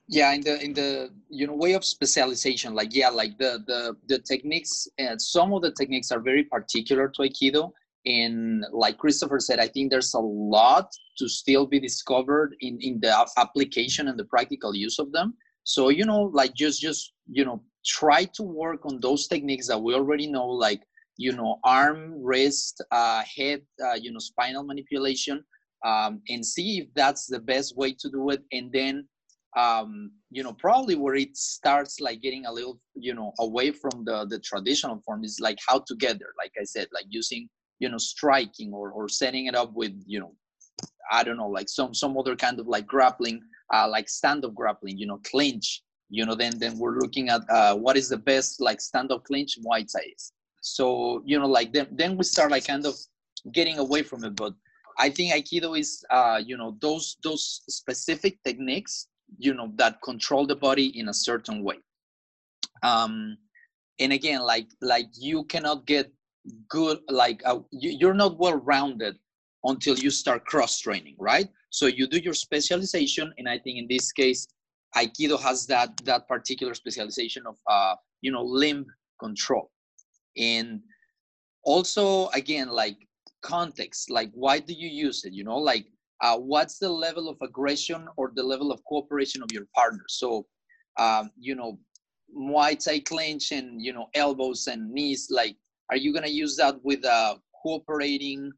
yeah in the in the you know way of specialization like yeah like the the the techniques and some of the techniques are very particular to aikido and like christopher said i think there's a lot to still be discovered in in the application and the practical use of them so you know like just just you know try to work on those techniques that we already know like you know arm wrist uh, head uh, you know spinal manipulation um, and see if that's the best way to do it and then um, you know, probably where it starts like getting a little, you know, away from the the traditional form is like how together, like I said, like using, you know, striking or or setting it up with, you know, I don't know, like some some other kind of like grappling, uh, like stand up grappling, you know, clinch. You know, then then we're looking at uh, what is the best like stand up clinch Muay Thai. So you know, like then then we start like kind of getting away from it, but. I think Aikido is, uh, you know, those those specific techniques you know that control the body in a certain way. Um and again like like you cannot get good like uh, you, you're not well rounded until you start cross training right? So you do your specialization and i think in this case aikido has that that particular specialization of uh you know limb control and also again like context like why do you use it you know? Like uh, what's the level of aggression or the level of cooperation of your partner? So um, you know muay thai clinch and you know elbows and knees like are you going to use that with a cooperating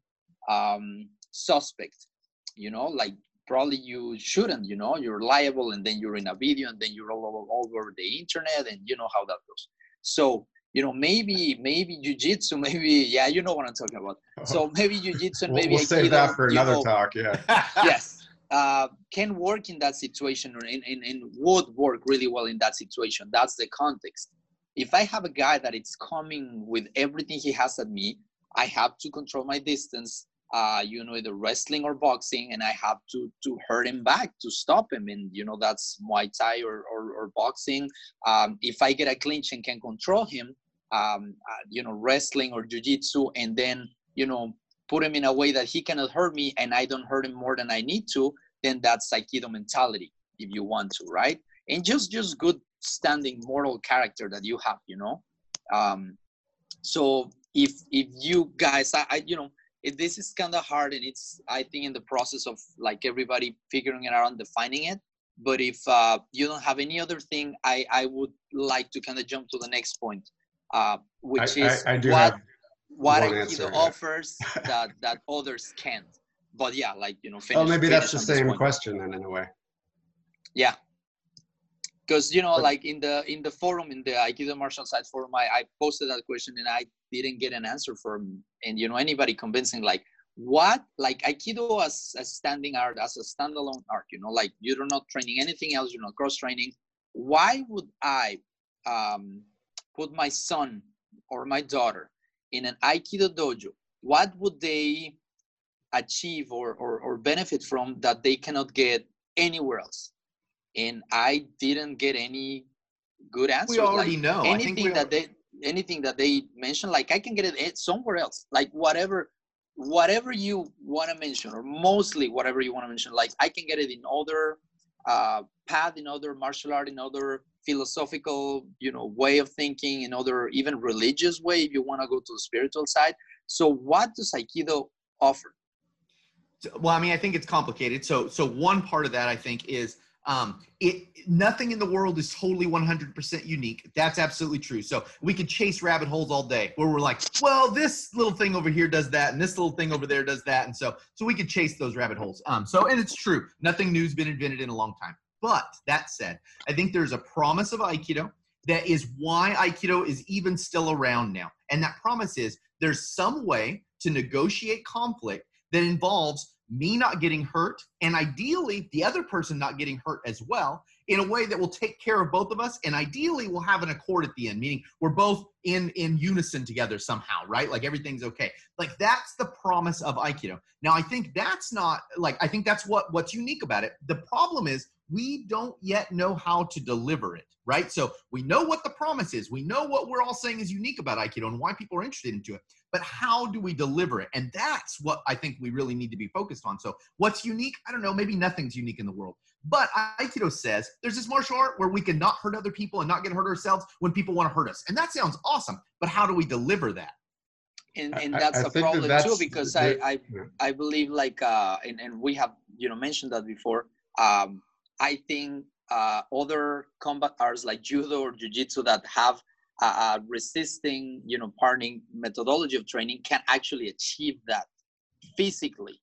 um, suspect? You know like probably you shouldn't you know? You're liable and then you're in a video and then you're all over, all over the internet and you know how that goes. So you know maybe maybe jiu-jitsu maybe yeah you know what i'm talking about so maybe jiu-jitsu and we'll, maybe we'll save that for another know, talk. Yeah. yes uh, can work in that situation or in, in, in would work really well in that situation that's the context if I have a guy that it's coming with everything he has at me, I have to control my distance. Uh, you know, either wrestling or boxing, and I have to to hurt him back to stop him. And you know, that's Muay Thai or or, or boxing. Um, if I get a clinch and can control him, um, uh, you know, wrestling or jujitsu, and then you know, put him in a way that he cannot hurt me, and I don't hurt him more than I need to, then that's Aikido mentality, if you want to, right? And just just good standing moral character that you have, you know. Um, so if if you guys, I, I you know, this is kind of hard, and it's I think in the process of like everybody figuring it out and defining it. But if uh, you don't have any other thing, I I would like to kind of jump to the next point, uh, which I, is I, I do what what Aikido offers that that others can't. But yeah, like you know, finish. oh, maybe that's the finish on this same question then in a way. Yeah. Because you know, But- like in the in the forum, in the Aikido martial side forum, I, I posted that question and I didn't get an answer from and you know anybody convincing like what like Aikido as a standing art, as a standalone art, you know, like you're not training anything else, you're not cross training. Why would I um, put my son or my daughter in an Aikido dojo? What would they achieve or, or, or benefit from that they cannot get anywhere else? and I didn't get any good answers. We already like know. Anything that they anything that they mentioned, like I can get it somewhere else. Like whatever, whatever you want to mention, or mostly whatever you want to mention. Like I can get it in other uh, path, in other martial art, in other philosophical, you know, way of thinking, in other even religious way. If you want to go to the spiritual side. So what does Aikido offer? Well i mean i think it's complicated so so one part of that i think is um it nothing in the world is totally 100% unique that's absolutely true so we could chase rabbit holes all day where we're like well this little thing over here does that and this little thing over there does that and so so we could chase those rabbit holes um so and it's true nothing new's been invented in a long time but that said i think there's a promise of aikido that is why aikido is even still around now. And that promise is there's some way to negotiate conflict that involves me not getting hurt and ideally the other person not getting hurt as well in a way that will take care of both of us and ideally we'll have an accord at the end meaning we're both in in unison together somehow right? Like everything's okay. Like that's the promise of aikido. Now i think that's not like i think that's what what's unique about it. The problem is we don't yet know how to deliver it right? So we know what the promise is. We know what we're all saying is unique about aikido and why people are interested into it. But how do we deliver it? And that's what i think we really need to be focused on. So what's unique? I don't know. Maybe nothing's unique in the world. But aikido says there's this martial art where we can not hurt other people and not get hurt ourselves when people want to hurt us. And that sounds awesome. But how do we deliver that? And and that's I a think that problem too that's because the- I, I yeah. I believe like uh and, and we have you know mentioned that before um I think uh other combat arts like judo or jiu-jitsu that have a, a resisting you know parting methodology of training can actually achieve that physically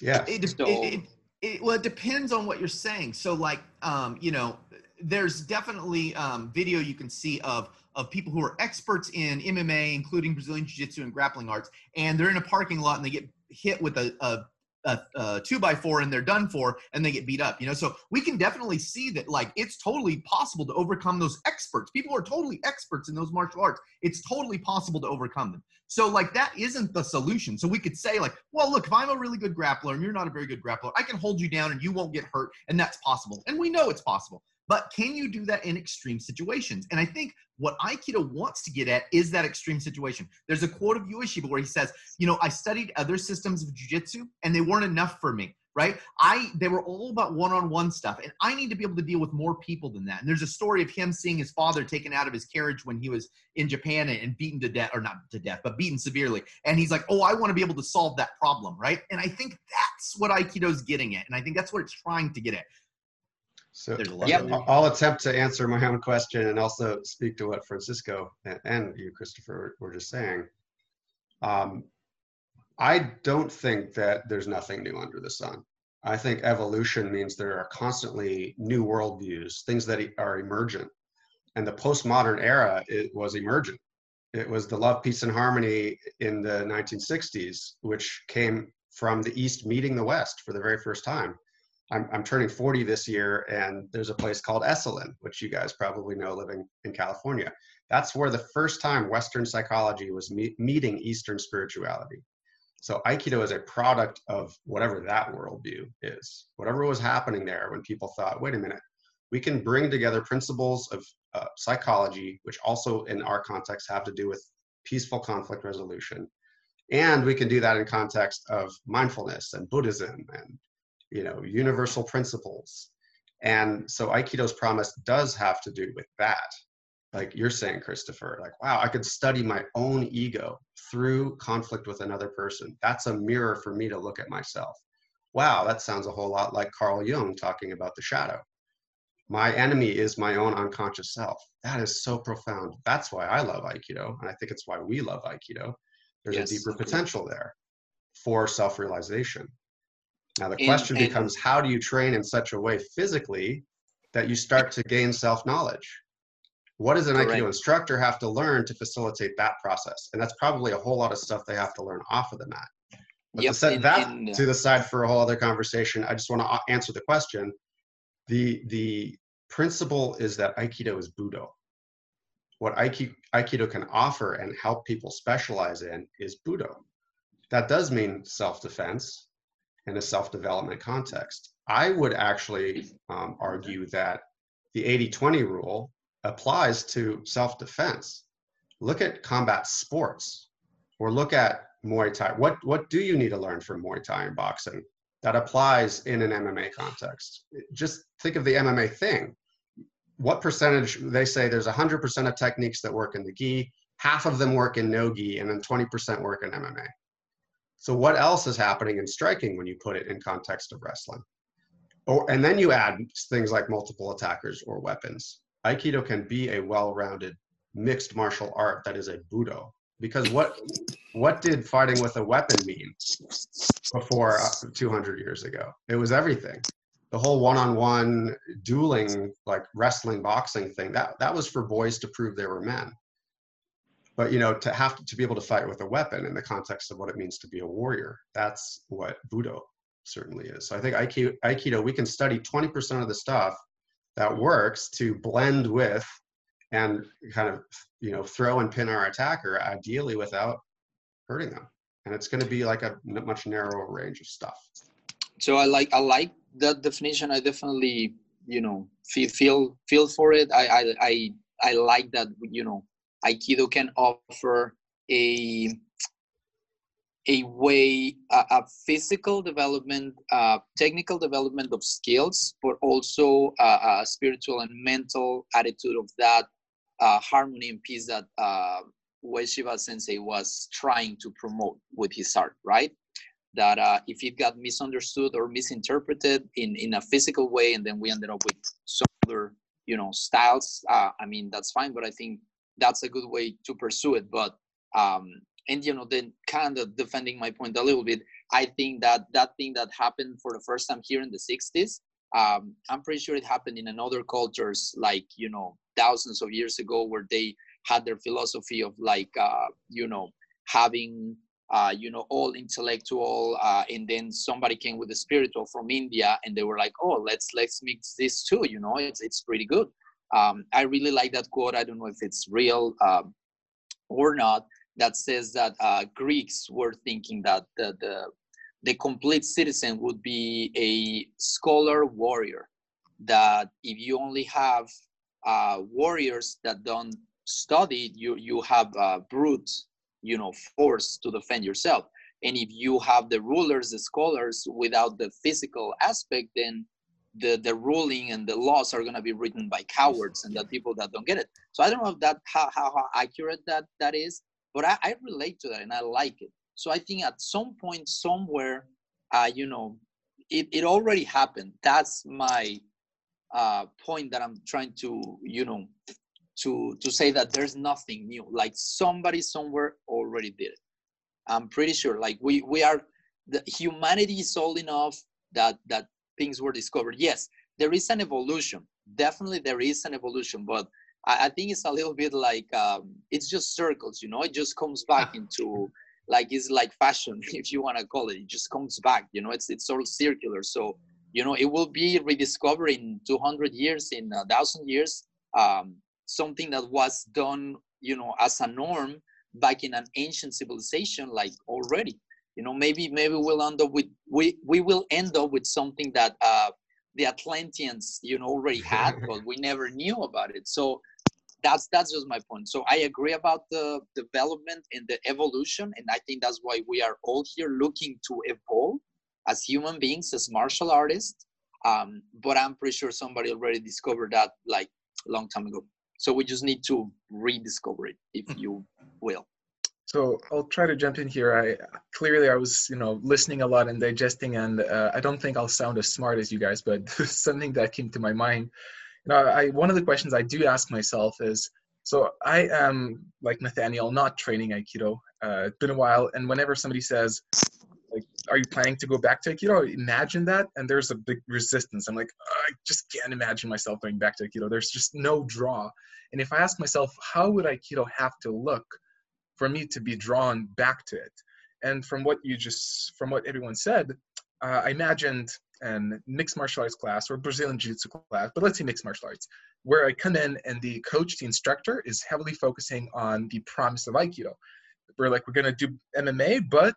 Yeah. it, it, So- it, it, it, well, it depends on what you're saying. So, like, um, you know, there's definitely um, video you can see of of people who are experts in MMA, including Brazilian Jiu-Jitsu and grappling arts, and they're in a parking lot and they get hit with a, a a, a two by four and they're done for and they get beat up you know? So we can definitely see that like it's totally possible to overcome those experts. People are totally experts in those martial arts. It's totally possible to overcome them. So like that isn't the solution. So we could say like well look if i'm a really good grappler and you're not a very good grappler i can hold you down and you won't get hurt and that's possible. And we know it's possible but can you do that in extreme situations and i think what aikido wants to get at is that extreme situation there's a quote of Ueshiba where he says you know, I studied other systems of jujitsu and they weren't enough for me, right? I they were all about one-on-one stuff, and I need to be able to deal with more people than that. And there's a story of him seeing his father taken out of his carriage when he was in Japan and, and beaten to death, or not to death, but beaten severely. And he's like, "Oh, I want to be able to solve that problem, right?" And I think that's what Aikido's getting at, and I think that's what it's trying to get at. So Yep. I'll- attempt to answer my own question and also speak to what Francisco and, and you, Christopher, were just saying. Um, I don't think that there's nothing new under the sun. I think evolution means there are constantly new worldviews, things that are emergent. And the postmodern era it was emergent. It was the love, peace, and harmony in the 1960s, which came from the East meeting the West for the very first time I'm, I'm turning 40 this year, and there's a place called Esalen, which you guys probably know living in California. That's where the first time Western psychology was me- meeting Eastern spirituality. So Aikido is a product of whatever that worldview is, whatever was happening there when people thought, wait a minute, we can bring together principles of uh, psychology, which also in our context have to do with peaceful conflict resolution. And we can do that in context of mindfulness and Buddhism and you know universal principles. And so Aikido's promise does have to do with that. Like you're saying, Christopher, like, wow, I could study my own ego through conflict with another person. That's a mirror for me to look at myself. Wow, that sounds a whole lot like Carl Jung talking about the shadow my enemy is my own unconscious self. That is so profound. That's why I love Aikido. And I think it's why we love Aikido. There's yes. a deeper potential there for self realization. Now, the question and, becomes how do you train in such a way physically that you start to gain self knowledge? What does an Aikido instructor have to learn to facilitate that process? And that's probably a whole lot of stuff they have to learn off of the mat. But yep, to set that uh to the side for a whole other conversation, I just want to answer the question the the principle is that aikido is budo what aikido can offer and help people specialize in is budo that does mean self-defense in a self-development context i would actually um, argue that the 80-20 rule applies to self-defense look at combat sports or look at muay thai what what do you need to learn from muay thai and boxing that applies in an MMA context. Just think of the MMA thing. What percentage, they say there's 100% of techniques that work in the gi, half of them work in no gi, and then 20% work in MMA. So what else is happening in striking when you put it in context of wrestling? Or, and then you add things like multiple attackers or weapons. Aikido can be a well-rounded mixed martial art that is a budo because what what did fighting with a weapon mean before uh, 200 years ago it was everything the whole one-on-one dueling like wrestling boxing thing that that was for boys to prove they were men but you know to have to, to be able to fight with a weapon in the context of what it means to be a warrior that's what budo certainly is. So i think aikido, we can study 20% of the stuff that works to blend with and kind of you know throw and pin our attacker ideally without hurting them. And it's going to be like a much narrower range of stuff. So i like i like that definition. I definitely you know feel feel feel for it. I i i, I like that you know aikido can offer a a way a, a physical development uh, technical development of skills but also a, a spiritual and mental attitude of that uh, harmony and peace that uh, Ueshiba Sensei was trying to promote with his art, right? That uh, if it got misunderstood or misinterpreted in, in a physical way, and then we ended up with some other, you know, styles, uh, I mean, that's fine, but I think that's a good way to pursue it. But, um, and, you know, then kind of defending my point a little bit, I think that that thing that happened for the first time here in the 60s, um, I'm pretty sure it happened in another cultures like, you know, thousands of years ago where they had their philosophy of like uh, you know having uh, you know all intellectual uh, and then somebody came with the spiritual from india and they were like oh let's let's mix this too you know it's, it's pretty good um, i really like that quote i don't know if it's real um, or not that says that uh, greeks were thinking that the, the the complete citizen would be a scholar warrior that if you only have uh, warriors that don't study, you you have a brute, you know, force to defend yourself. And if you have the rulers, the scholars, without the physical aspect, then the the ruling and the laws are going to be written by cowards and the people that don't get it. So I don't know if that how, how, how accurate that that is, but I, I relate to that and I like it. So I think at some point somewhere, uh, you know, it, it already happened. That's my uh, point that I'm trying to, you know, to to say that there's nothing new. Like somebody somewhere already did it. I'm pretty sure. Like we we are, the humanity is old enough that that things were discovered. Yes, there is an evolution. Definitely, there is an evolution, but I, I think it's a little bit like um, it's just circles. You know, it just comes back into like it's like fashion, if you want to call it. It just comes back. You know, it's it's sort of circular. So you know it will be rediscovered in 200 years in a thousand years um, something that was done you know as a norm back in an ancient civilization like already you know maybe maybe we'll end up with we we will end up with something that uh, the atlanteans you know already had but we never knew about it. So that's that's just my point. So i agree about the development and the evolution and i think that's why we are all here looking to evolve as human beings as martial artists. Um, but i'm pretty sure somebody already discovered that like a long time ago. So we just need to rediscover it if you will So I'll try to jump in here. I clearly I was, you know, listening a lot and digesting, and uh, I don't think I'll sound as smart as you guys, but something that came to my mind. You know, I one of the questions I do ask myself is, so I am like Nathaniel, not training Aikido. Uh, it's been a while, and whenever somebody says, like, "Are you planning to go back to Aikido?" Imagine that, and there's a big resistance. I'm like, I just can't imagine myself going back to Aikido. There's just no draw. And if I ask myself, how would Aikido have to look? For me to be drawn back to it. And from what you just, from what everyone said, uh, I imagined an mixed martial arts class or Brazilian Jiu-Jitsu class, but let's say mixed martial arts, where I come in and the coach, the instructor, is heavily focusing on the promise of Aikido. We're like, we're gonna do MMA, but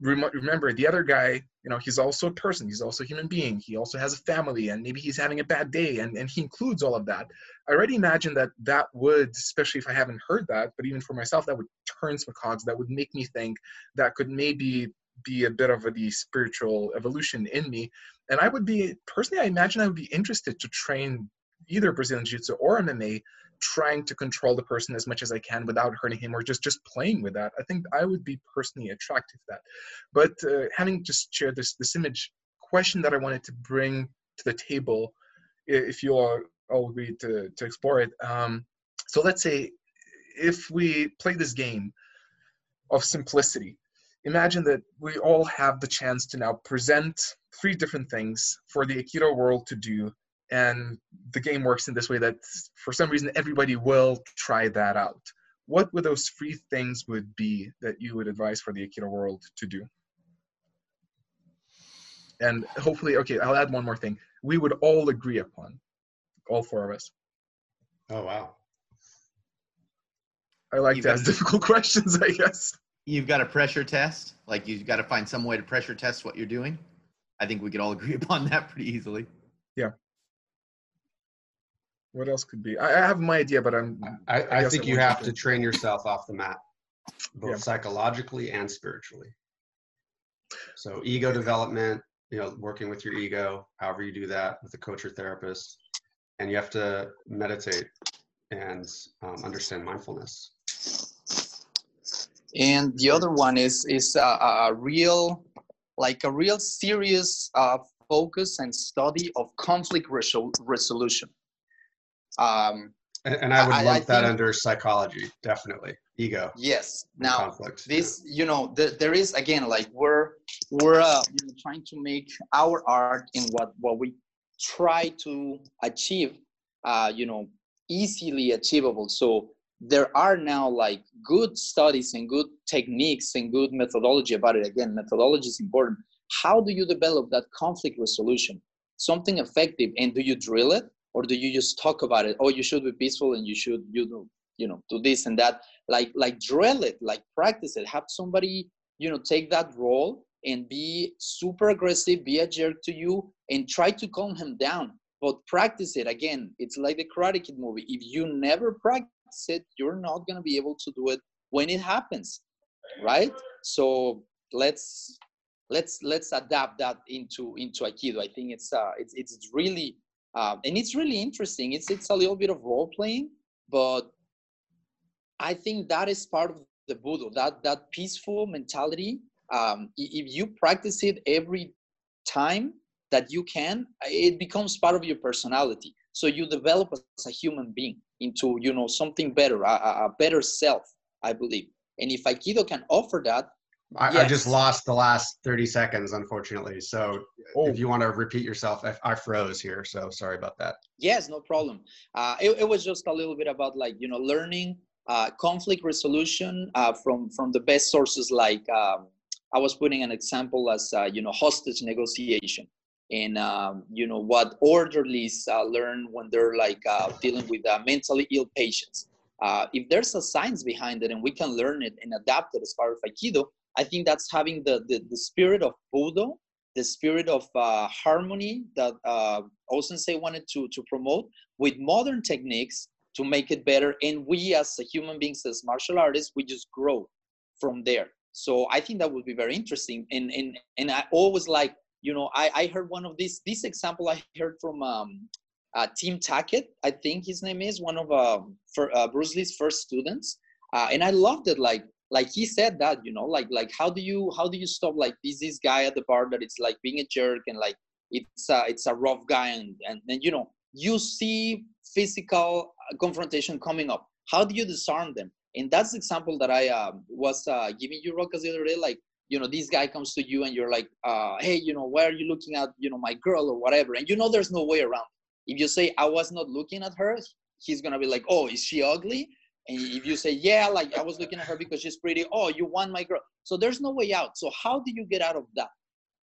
remember the other guy, you know, he's also a person, he's also a human being, he also has a family, and maybe he's having a bad day, and, and he includes all of that. I already imagine that that would, especially if I haven't heard that, but even for myself, that would turn some cogs. That would make me think that could maybe be a bit of a the spiritual evolution in me. And I would be personally, I imagine I would be interested to train either Brazilian Jiu-Jitsu or MMA, trying to control the person as much as I can without hurting him, or just just playing with that. I think I would be personally attracted to that. But uh, having just shared this this image, question that I wanted to bring to the table, if you all all agree to, to explore it. Um, so let's say if we play this game of simplicity, imagine that we all have the chance to now present three different things for the Aikido world to do. And the game works in this way that for some reason everybody will try that out. What would those three things would be that you would advise for the Aikido world to do? And hopefully, okay, I'll add one more thing. We would all agree upon, all four of us. Oh wow. I like You to ask got- difficult questions, I guess. You've got a pressure test. Like you've got to find some way to pressure test what you're doing. I think we could all agree upon that pretty easily. What else could be? I, I have my idea, but I'm. I, I, guess think you have to train yourself off the mat, both Yeah. psychologically and spiritually. So ego development, you know, working with your ego, however you do that with a coach or therapist, and you have to meditate and um, understand mindfulness. and the other one is is a, a a real like a real serious uh, focus and study of conflict resol- resolution um, And, and I would I- I lump that think- under psychology, definitely. Ego. yes now conflict. this you know the, there is again like we're we're uh, you know, trying to make our art and what what we try to achieve uh, you know easily achievable so there are now like good studies and good techniques and good methodology about it again methodology is important how do you develop that conflict resolution something effective and do you drill it or do you just talk about it? Oh you should be peaceful and you should you know you know do this and that. Like like drill it like practice it. Have somebody you know take that role and be super aggressive be a jerk to you and try to calm him down. But practice it. Again it's like the karate kid movie. If you never practice it you're not going to be able to do it when it happens right? So let's let's let's adapt that into into aikido. I think it's uh it's it's really uh, and it's really interesting it's it's a little bit of role playing but I think that is part of the Budo, that that peaceful mentality. Um, if you practice it every time that you can, it becomes part of your personality. So you develop as a human being into you know something better, a a better self, I believe. And if Aikido can offer that, I, I just lost the last 30 seconds, unfortunately. So Oh, if you want to repeat yourself, I, I froze here. So sorry about that. yes, no problem. Uh, it, it was just a little bit about like you know learning uh, conflict resolution uh, from from the best sources. Like um, I was putting an example as uh, you know hostage negotiation. and um, you know what orderlies uh, learn when they're like uh, dealing with uh, mentally ill patients. Uh, if there's a science behind it and we can learn it and adapt it as part of Aikido, I think that's having the the, the spirit of Budo, the spirit of uh, harmony that uh, Osensei wanted to to promote with modern techniques to make it better. And we as human beings, as martial artists, we just grow from there. So I think that would be very interesting. And and and I always like you know, I, I heard one of these, this example I heard from um, uh, Tim Tackett, I think his name is, one of uh, for, Bruce Lee's first students. Uh, and I loved it. Like, like he said that, you know, like, like how do you, how do you stop like this, this guy at the bar that it's like being a jerk and like, it's a, it's a rough guy and, and, and you know, you see physical uh, confrontation coming up. How do you disarm them? And that's the example that I uh, was uh, giving you, Rokas, the other day. Like, you know this guy comes to you and you're like uh, hey you know why are you looking at you know my girl or whatever and you know there's no way around if you say i was not looking at her he's gonna be like oh is she ugly and if you say yeah like i was looking at her because she's pretty oh you want my girl. So there's no way out. So how do you get out of that?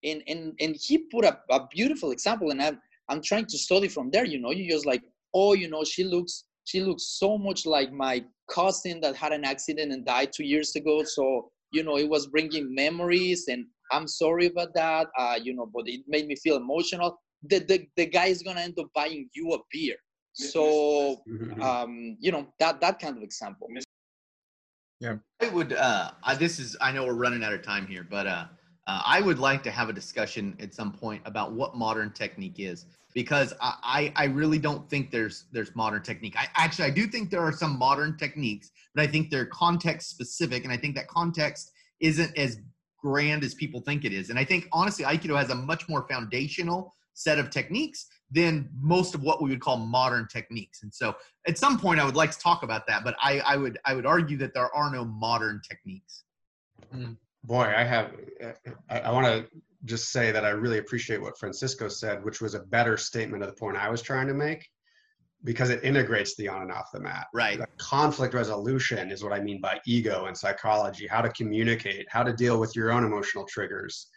And and and he put a, a beautiful example and i'm i'm trying to study from there you know? You just like oh you know she looks she looks so much like my cousin that had an accident and died two years ago. So you know, it was bringing memories and I'm sorry about that, uh, you know, but it made me feel emotional. The, the, the guy is to end up buying you a beer. So, Mhm. um, you know, that, that kind of example. Yeah. I would. Uh, I, this is. I know we're running out of time here, but uh, uh, I would like to have a discussion at some point about what modern technique is, because I, I, I really don't think there's there's modern technique. I actually I do think there are some modern techniques, but I think they're context specific, and I think that context isn't as grand as people think it is. And I think honestly, Aikido has a much more foundational set of techniques than most of what we would call modern techniques. And so at some point I would like to talk about that, but I, I would I would argue that there are no modern techniques. Mm, boy, I have. I, I want to just say that I really appreciate what Francisco said, which was a better statement of the point I was trying to make, because it integrates the on and off the mat. Right. The conflict resolution is what I mean by ego and psychology. How to communicate, how to deal with your own emotional triggers,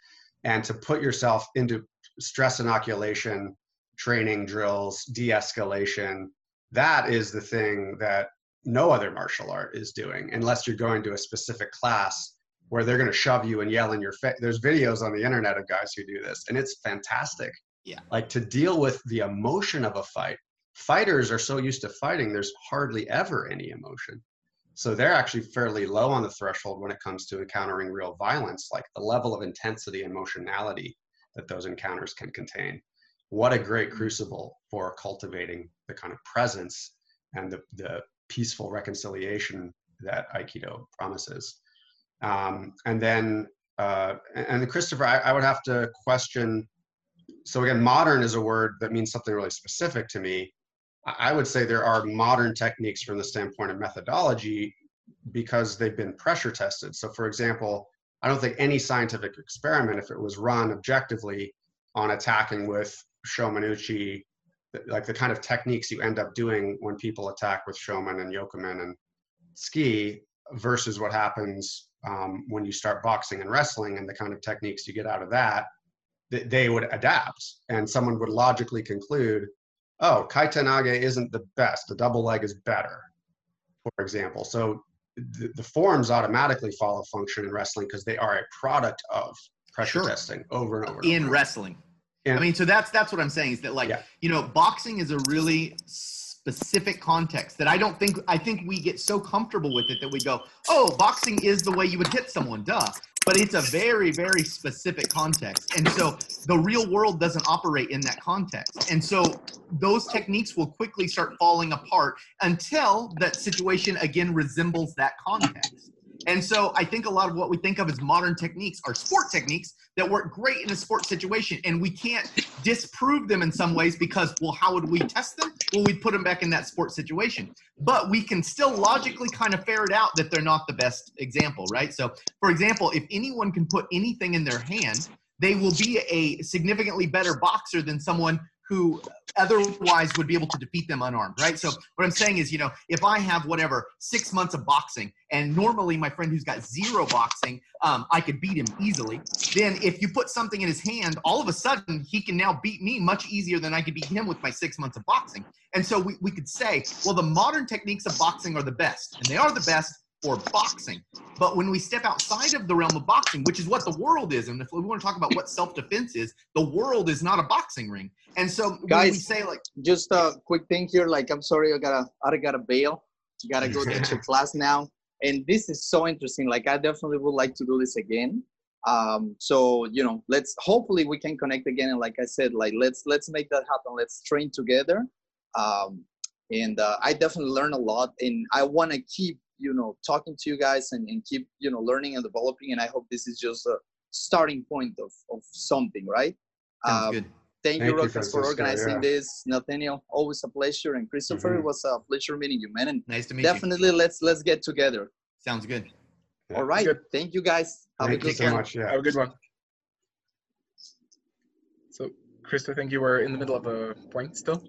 and to put yourself into stress inoculation, training drills, de-escalation. That is the thing that no other martial art is doing, unless you're going to a specific class where they're going to shove you and yell in your face. There's videos on the internet of guys who do this, and it's fantastic. Yeah. Like to deal with the emotion of a fight. Fighters are so used to fighting, there's hardly ever any emotion. So they're actually fairly low on the threshold when it comes to encountering real violence, like the level of intensity and emotionality that those encounters can contain. What a great crucible for cultivating the kind of presence and the, the peaceful reconciliation that Aikido promises. Um, and then, uh, and Christopher, I, I would have to question. So again, modern is a word that means something really specific to me. I would say there are modern techniques from the standpoint of methodology because they've been pressure tested. So, for example, I don't think any scientific experiment, if it was run objectively on attacking with Shomen uchi, th- like the kind of techniques you end up doing when people attack with Shomen and Yokomen and tsuki versus what happens um, when you start boxing and wrestling and the kind of techniques you get out of that, th- they would adapt. And someone would logically conclude, oh, Kaitennage isn't the best, the double leg is better, for example. So the, the forms automatically follow function in wrestling because they are a product of pressure Sure. testing over and over. and in over. wrestling. In- I mean, so that's that's what I'm saying is that like Yeah. you know, boxing is a really specific context that I don't think I think we get so comfortable with it that we go, oh, boxing is the way you would hit someone, duh. But it's a very very specific context, and so the real world doesn't operate in that context, and so those techniques will quickly start falling apart until that situation again resembles that context. And so I think a lot of what we think of as modern techniques are sport techniques that work great in a sport situation. And we can't disprove them in some ways because, well, how would we test them? Well, we'd put them back in that sport situation. But we can still logically kind of ferret out that they're not the best example, right? So, for example, if anyone can put anything in their hand, they will be a significantly better boxer than someone who otherwise would be able to defeat them unarmed, right? So what I'm saying is, you know, if I have whatever six months of boxing, and normally my friend who's got zero boxing, um, I could beat him easily. Then if you put something in his hand, all of a sudden he can now beat me much easier than I could beat him with my six months of boxing. And so we, we could say, well, the modern techniques of boxing are the best, and they are the best for boxing. But when we step outside of the realm of boxing, which is what the world is, and if we want to talk about what self-defense is, the world is not a boxing ring. And so when we Guys, say like, Just a quick thing here. Like, I'm sorry, I gotta, I gotta bail. Gotta go to a class now. And this is so interesting. Like, I definitely would like to do this again. Um, so you know, let's hopefully we can connect again. And like I said, like let's let's make that happen. Let's train together. Um, and uh, I definitely learn a lot, and I want to keep you know talking to you guys and, and keep you know learning and developing. And I hope this is just a starting point of of something, right? sounds Um, good. Thank, Thank you, you, Rokas, for organizing yeah. this. Nathaniel, always a pleasure. And Christopher, Mhm. it was a pleasure meeting you, man. And Nice to meet you. definitely let's let's get together. Sounds good. Yeah. All right. Good. Thank you guys. Have Thank a you good so one. much. Yeah. Have a good one. So, Chris, I think you were in the middle of a point still.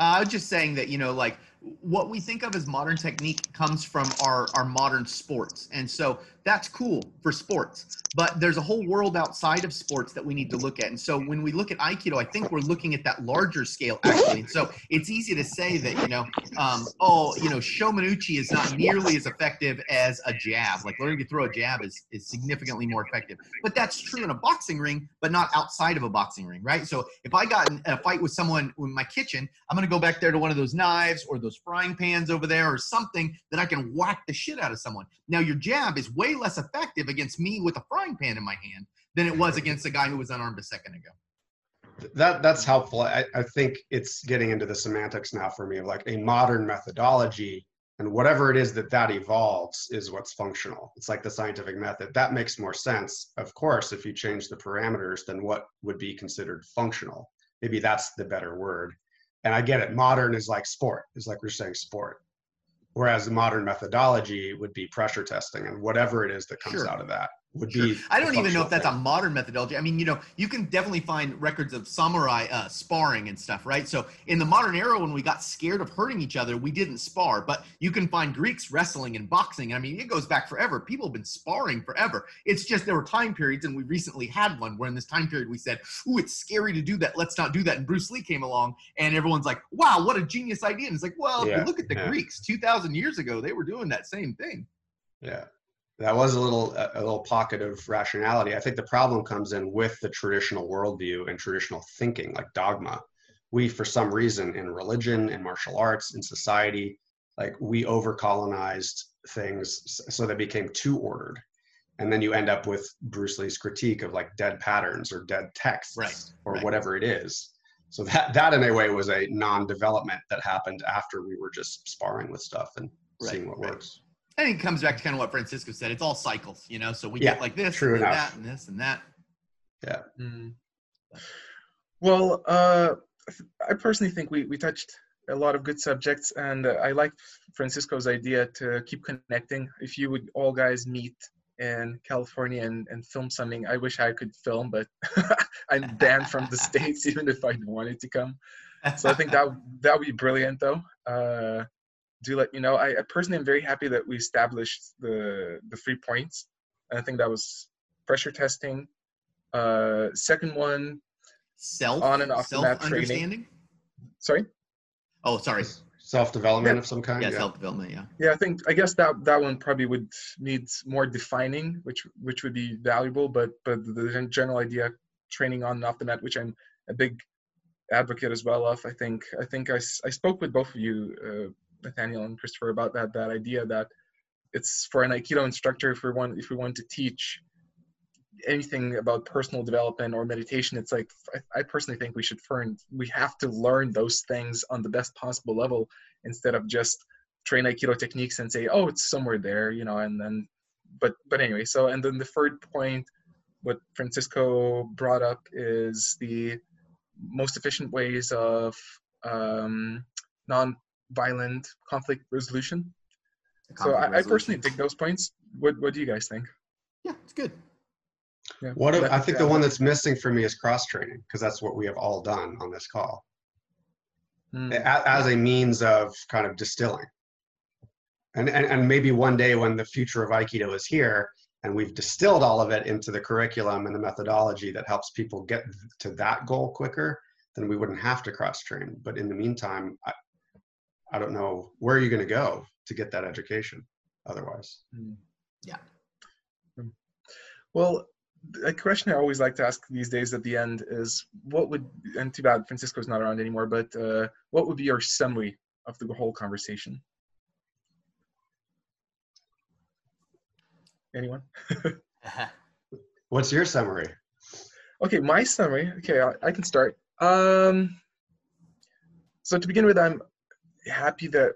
Uh, I was just saying that you know, like what we think of as modern technique comes from our our modern sports, and so that's cool for sports. But there's a whole world outside of sports that we need to look at. And so when we look at Aikido, I think we're looking at that larger scale actually. And so it's easy to say that you know, um, oh, you know, Shomen uchi is not nearly as effective as a jab. Like learning to throw a jab is is significantly more effective. But that's true in a boxing ring, but not outside of a boxing ring, right? So if I got in a fight with someone in my kitchen, I'm gonna go back there to one of those knives or those frying pans over there or something that I can whack the shit out of someone. Now your jab is way less effective against me with a frying pan in my hand than it was against a guy who was unarmed a second ago. that that's helpful. I, I think it's getting into the semantics now for me of like a modern methodology and whatever it is that that evolves is what's functional. It's like the scientific method. That makes more sense. Of course, if you change the parameters, then what would be considered functional? Maybe that's the better word. And I get it. Modern is like sport, is like we're saying sport. Whereas the modern methodology would be pressure testing and whatever it is that comes Sure. out of that would Sure. be. I don't even know if that's a modern methodology. I mean, you know, you can definitely find records of samurai uh, sparring and stuff, right? So in the modern era, when we got scared of hurting each other, we didn't spar. But you can find Greeks wrestling and boxing. I mean, it goes back forever. People have been sparring forever. It's just there were time periods, and we recently had one where in this time period we said, "Ooh, it's scary to do that. Let's not do that." And Bruce Lee came along, and everyone's like, "Wow, what a genius idea!" And it's like, well, if you look at the yeah. Greeks, two thousand years ago, they were doing that same thing. Yeah, that was a little a little pocket of rationality. I think the problem comes in with the traditional worldview and traditional thinking, like dogma. We, for some reason, in religion, in martial arts, in society, like we over colonized things so they became too ordered. And then you end up with Bruce Lee's critique of like dead patterns or dead texts Right, or right. whatever it is. So that that in a way was a non-development that happened after we were just sparring with stuff and Right, seeing what works. I think it comes back to kind of what Francisco said. It's all cycles, you know. So we Yeah, get like this, true and that, and this, and that. Mm. Well, uh, I personally think we, we touched a lot of good subjects, and uh, I like Francisco's idea to keep connecting. If you would all guys meet in California and, and film something, I wish I could film, but I'm banned from the States even if I wanted to come. So I think that that would be brilliant, though. Uh, do let you know. I, I personally am very happy that we established the the three points. I think that was pressure testing. Uh, second one, self On and off the self mat training. sorry. Oh, sorry. self-development Yeah. of some kind Yeah, yeah. self development. Yeah. Yeah, I think I guess that that one probably would need more defining, which which would be valuable. But but the gen- idea, training on and off the mat, which I'm a big advocate as well of. I think I think I, I spoke with both of you, uh, Nathaniel and Christopher, about that that idea that it's for an Aikido instructor if we want if we want to teach anything about personal development or meditation it's like I, I personally think we should learn we have to learn those things on the best possible level instead of just train aikido techniques and say oh it's somewhere there you know and then but but anyway so and then the third point what francisco brought up is the most efficient ways of um, non-violent conflict resolution so Conflict I, I personally resolution. think those points what what do you guys think Yeah, it's good. yeah. What if- I think the one that's missing for me is cross training because that's what we have all done on this call. Mm. a- as a means of kind of distilling. And, and, and maybe one day when the future of Aikido is here and we've distilled all of it into the curriculum and the methodology that helps people get to that goal quicker, then we wouldn't have to cross train. But in the meantime, I, I don't know where are you're going to go to get that education otherwise. Yeah. Well, a question I always like to ask these days at the end is what would, and too bad Francisco's not around anymore, but uh, what would be your summary of the whole conversation? Anyone? What's your summary? Okay, my summary. Okay, I, I can start. Um, so to begin with, I'm happy that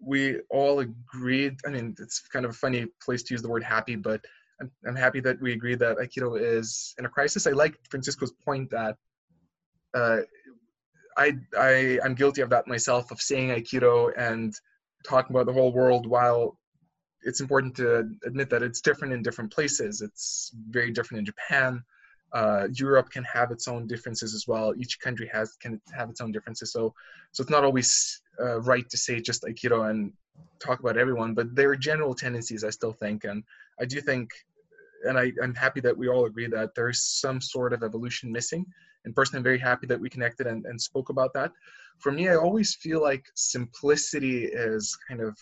we all agreed. I mean, it's kind of a funny place to use the word happy, but I'm, I'm happy that we agree that Aikido is in a crisis. I like Francisco's point that uh, I, I, I'm guilty of that myself, of saying Aikido and talking about the whole world while it's important to admit that it's different in different places. It's very different in Japan. Uh, Europe can have its own differences as well. Each country has can have its own differences. So, so it's not always uh, right to say just Aikido and talk about everyone, but there are general tendencies. I still think, and I do think, and I, I'm happy that we all agree that there's some sort of evolution missing. And personally, I'm very happy that we connected and, and spoke about that. For me, I always feel like simplicity is kind of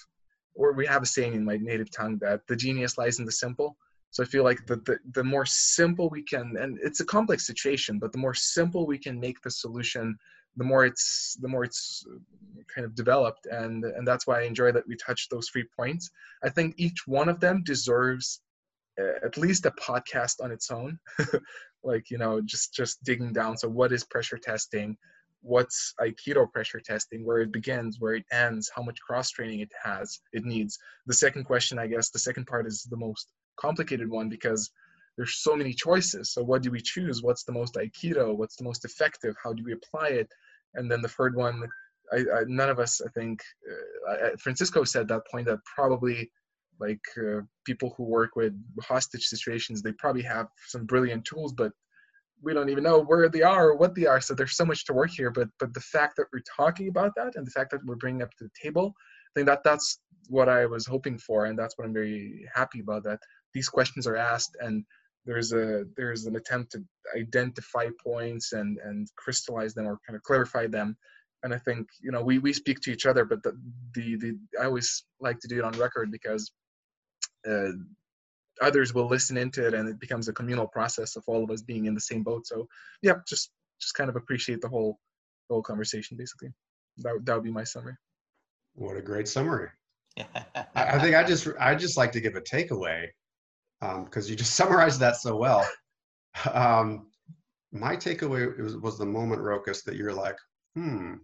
or we have a saying in my native tongue that the genius lies in the simple. So I feel like the, the, the more simple we can, and it's a complex situation, but the more simple we can make the solution, the more it's the more it's kind of developed, and and that's why I enjoy that we touched those three points. I think each one of them deserves uh, at least a podcast on its own, like you know just just digging down. So what is pressure testing? what's aikido pressure testing? Where it begins where it ends how much cross training it has it needs. The second question i guess the second part is the most complicated one because there's so many choices. So what do we choose? What's the most aikido? What's the most effective? How do we apply it and then the third one I, I none of us i think uh, francisco said that point that probably like uh, people who work with hostage situations they probably have some brilliant tools but we don't even know where they are or what they are. So there's so much to work here. But but the fact that we're talking about that and the fact that we're bringing up to the table, I think that that's what I was hoping for, and that's what I'm very happy about. That these questions are asked and there's a there's an attempt to identify points and and crystallize them or kind of clarify them. And I think you know we we speak to each other, but the the, the I always like to do it on record because. Uh, others will listen into it and it becomes a communal process of all of us being in the same boat so yeah just just kind of appreciate the whole the whole conversation basically that, that would be my summary What a great summary. I, I think I just I just like to give a takeaway because you just summarized that so well. Um, my takeaway was, was the moment, Rokas, that you're like, hmm,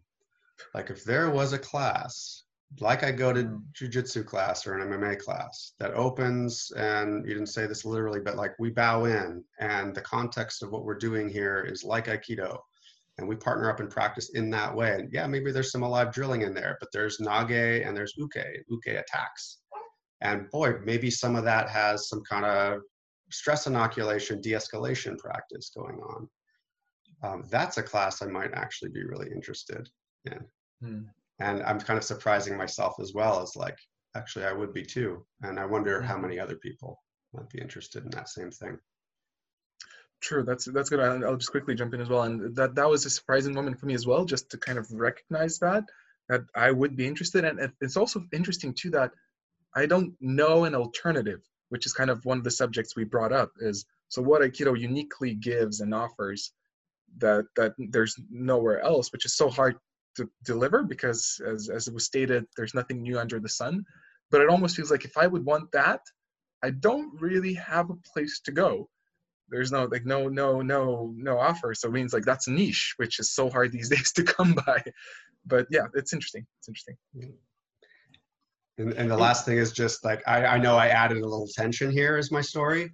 like if there was a class, like I go to jujitsu class or an MMA class that opens, and you didn't say this literally, but like we bow in, and the context of what we're doing here is like Aikido, and we partner up and practice in that way. And yeah, maybe there's some alive drilling in there, but there's nage and there's uke, uke attacks. And boy, maybe some of that has some kind of stress inoculation, de-escalation practice going on. Um, that's a class I might actually be really interested in. Hmm. And I'm kind of surprising myself as well as like, actually I would be too. And I wonder how Mhm. many other people might be interested in that same thing. True, that's that's good. I'll, I'll just quickly jump in as well, and that that was a surprising moment for me as well, just to kind of recognize that that I would be interested, and it's also interesting too that I don't know an alternative, which is kind of one of the subjects we brought up. Is so what Aikido uniquely gives and offers that that there's nowhere else, which is so hard to deliver because, as as it was stated, there's nothing new under the sun. But it almost feels like if I would want that, I don't really have a place to go. There's no like no no no no offer. So it means like that's a niche which is so hard these days to come by. But yeah it's interesting. It's interesting mm-hmm. And, and the last thing is just like, I, I know I added a little tension here as my story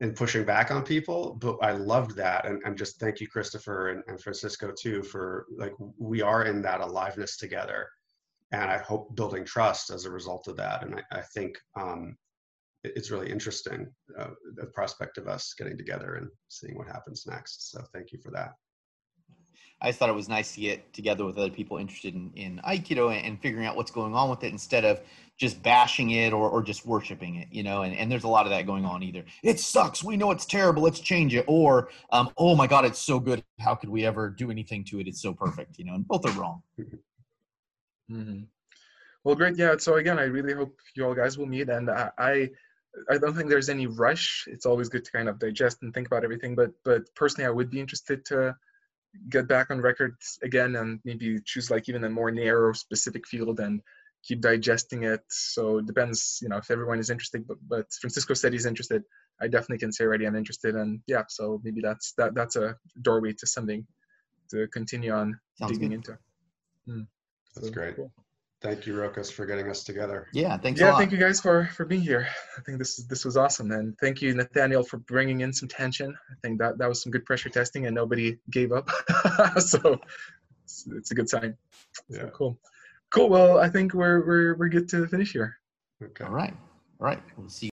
and pushing back on people, but I loved that. And, and just thank you, Christopher and, and Francisco too, for like, we are in that aliveness together. And I hope building trust as a result of that. And I, I think um, it's really interesting, uh, the prospect of us getting together and seeing what happens next. So thank you for that. I just thought it was nice to get together with other people interested in, in Aikido and, and figuring out what's going on with it instead of just bashing it or, or just worshiping it, you know, and, and there's a lot of that going on either. It sucks. We know it's terrible. Let's change it. Or, um, oh my God, it's so good. How could we ever do anything to it? It's so perfect, you know, and both are wrong. hmm Well, great. Yeah. So again, I really hope you all guys will meet, and I, I, I don't think there's any rush. It's always good to kind of digest and think about everything. But, but personally, I would be interested to get back on records again and maybe choose like even a more narrow, specific field and keep digesting it. So it depends, you know, if everyone is interested. But, but Francisco said he's interested. I definitely can say already I'm interested, and yeah. So maybe that's that. That's a doorway to something to continue on Sounds digging good. into. Mm. That's So, great. cool. Thank you, Rokas, for getting us together. Yeah. Thanks a yeah lot. thank you guys for for being here i think this is this was awesome and thank you nathaniel for bringing in some tension i think that that was some good pressure testing and nobody gave up so it's, it's a good sign so Yeah. cool cool well i think we're we're we're good to finish here Okay. All right. All right. We'll see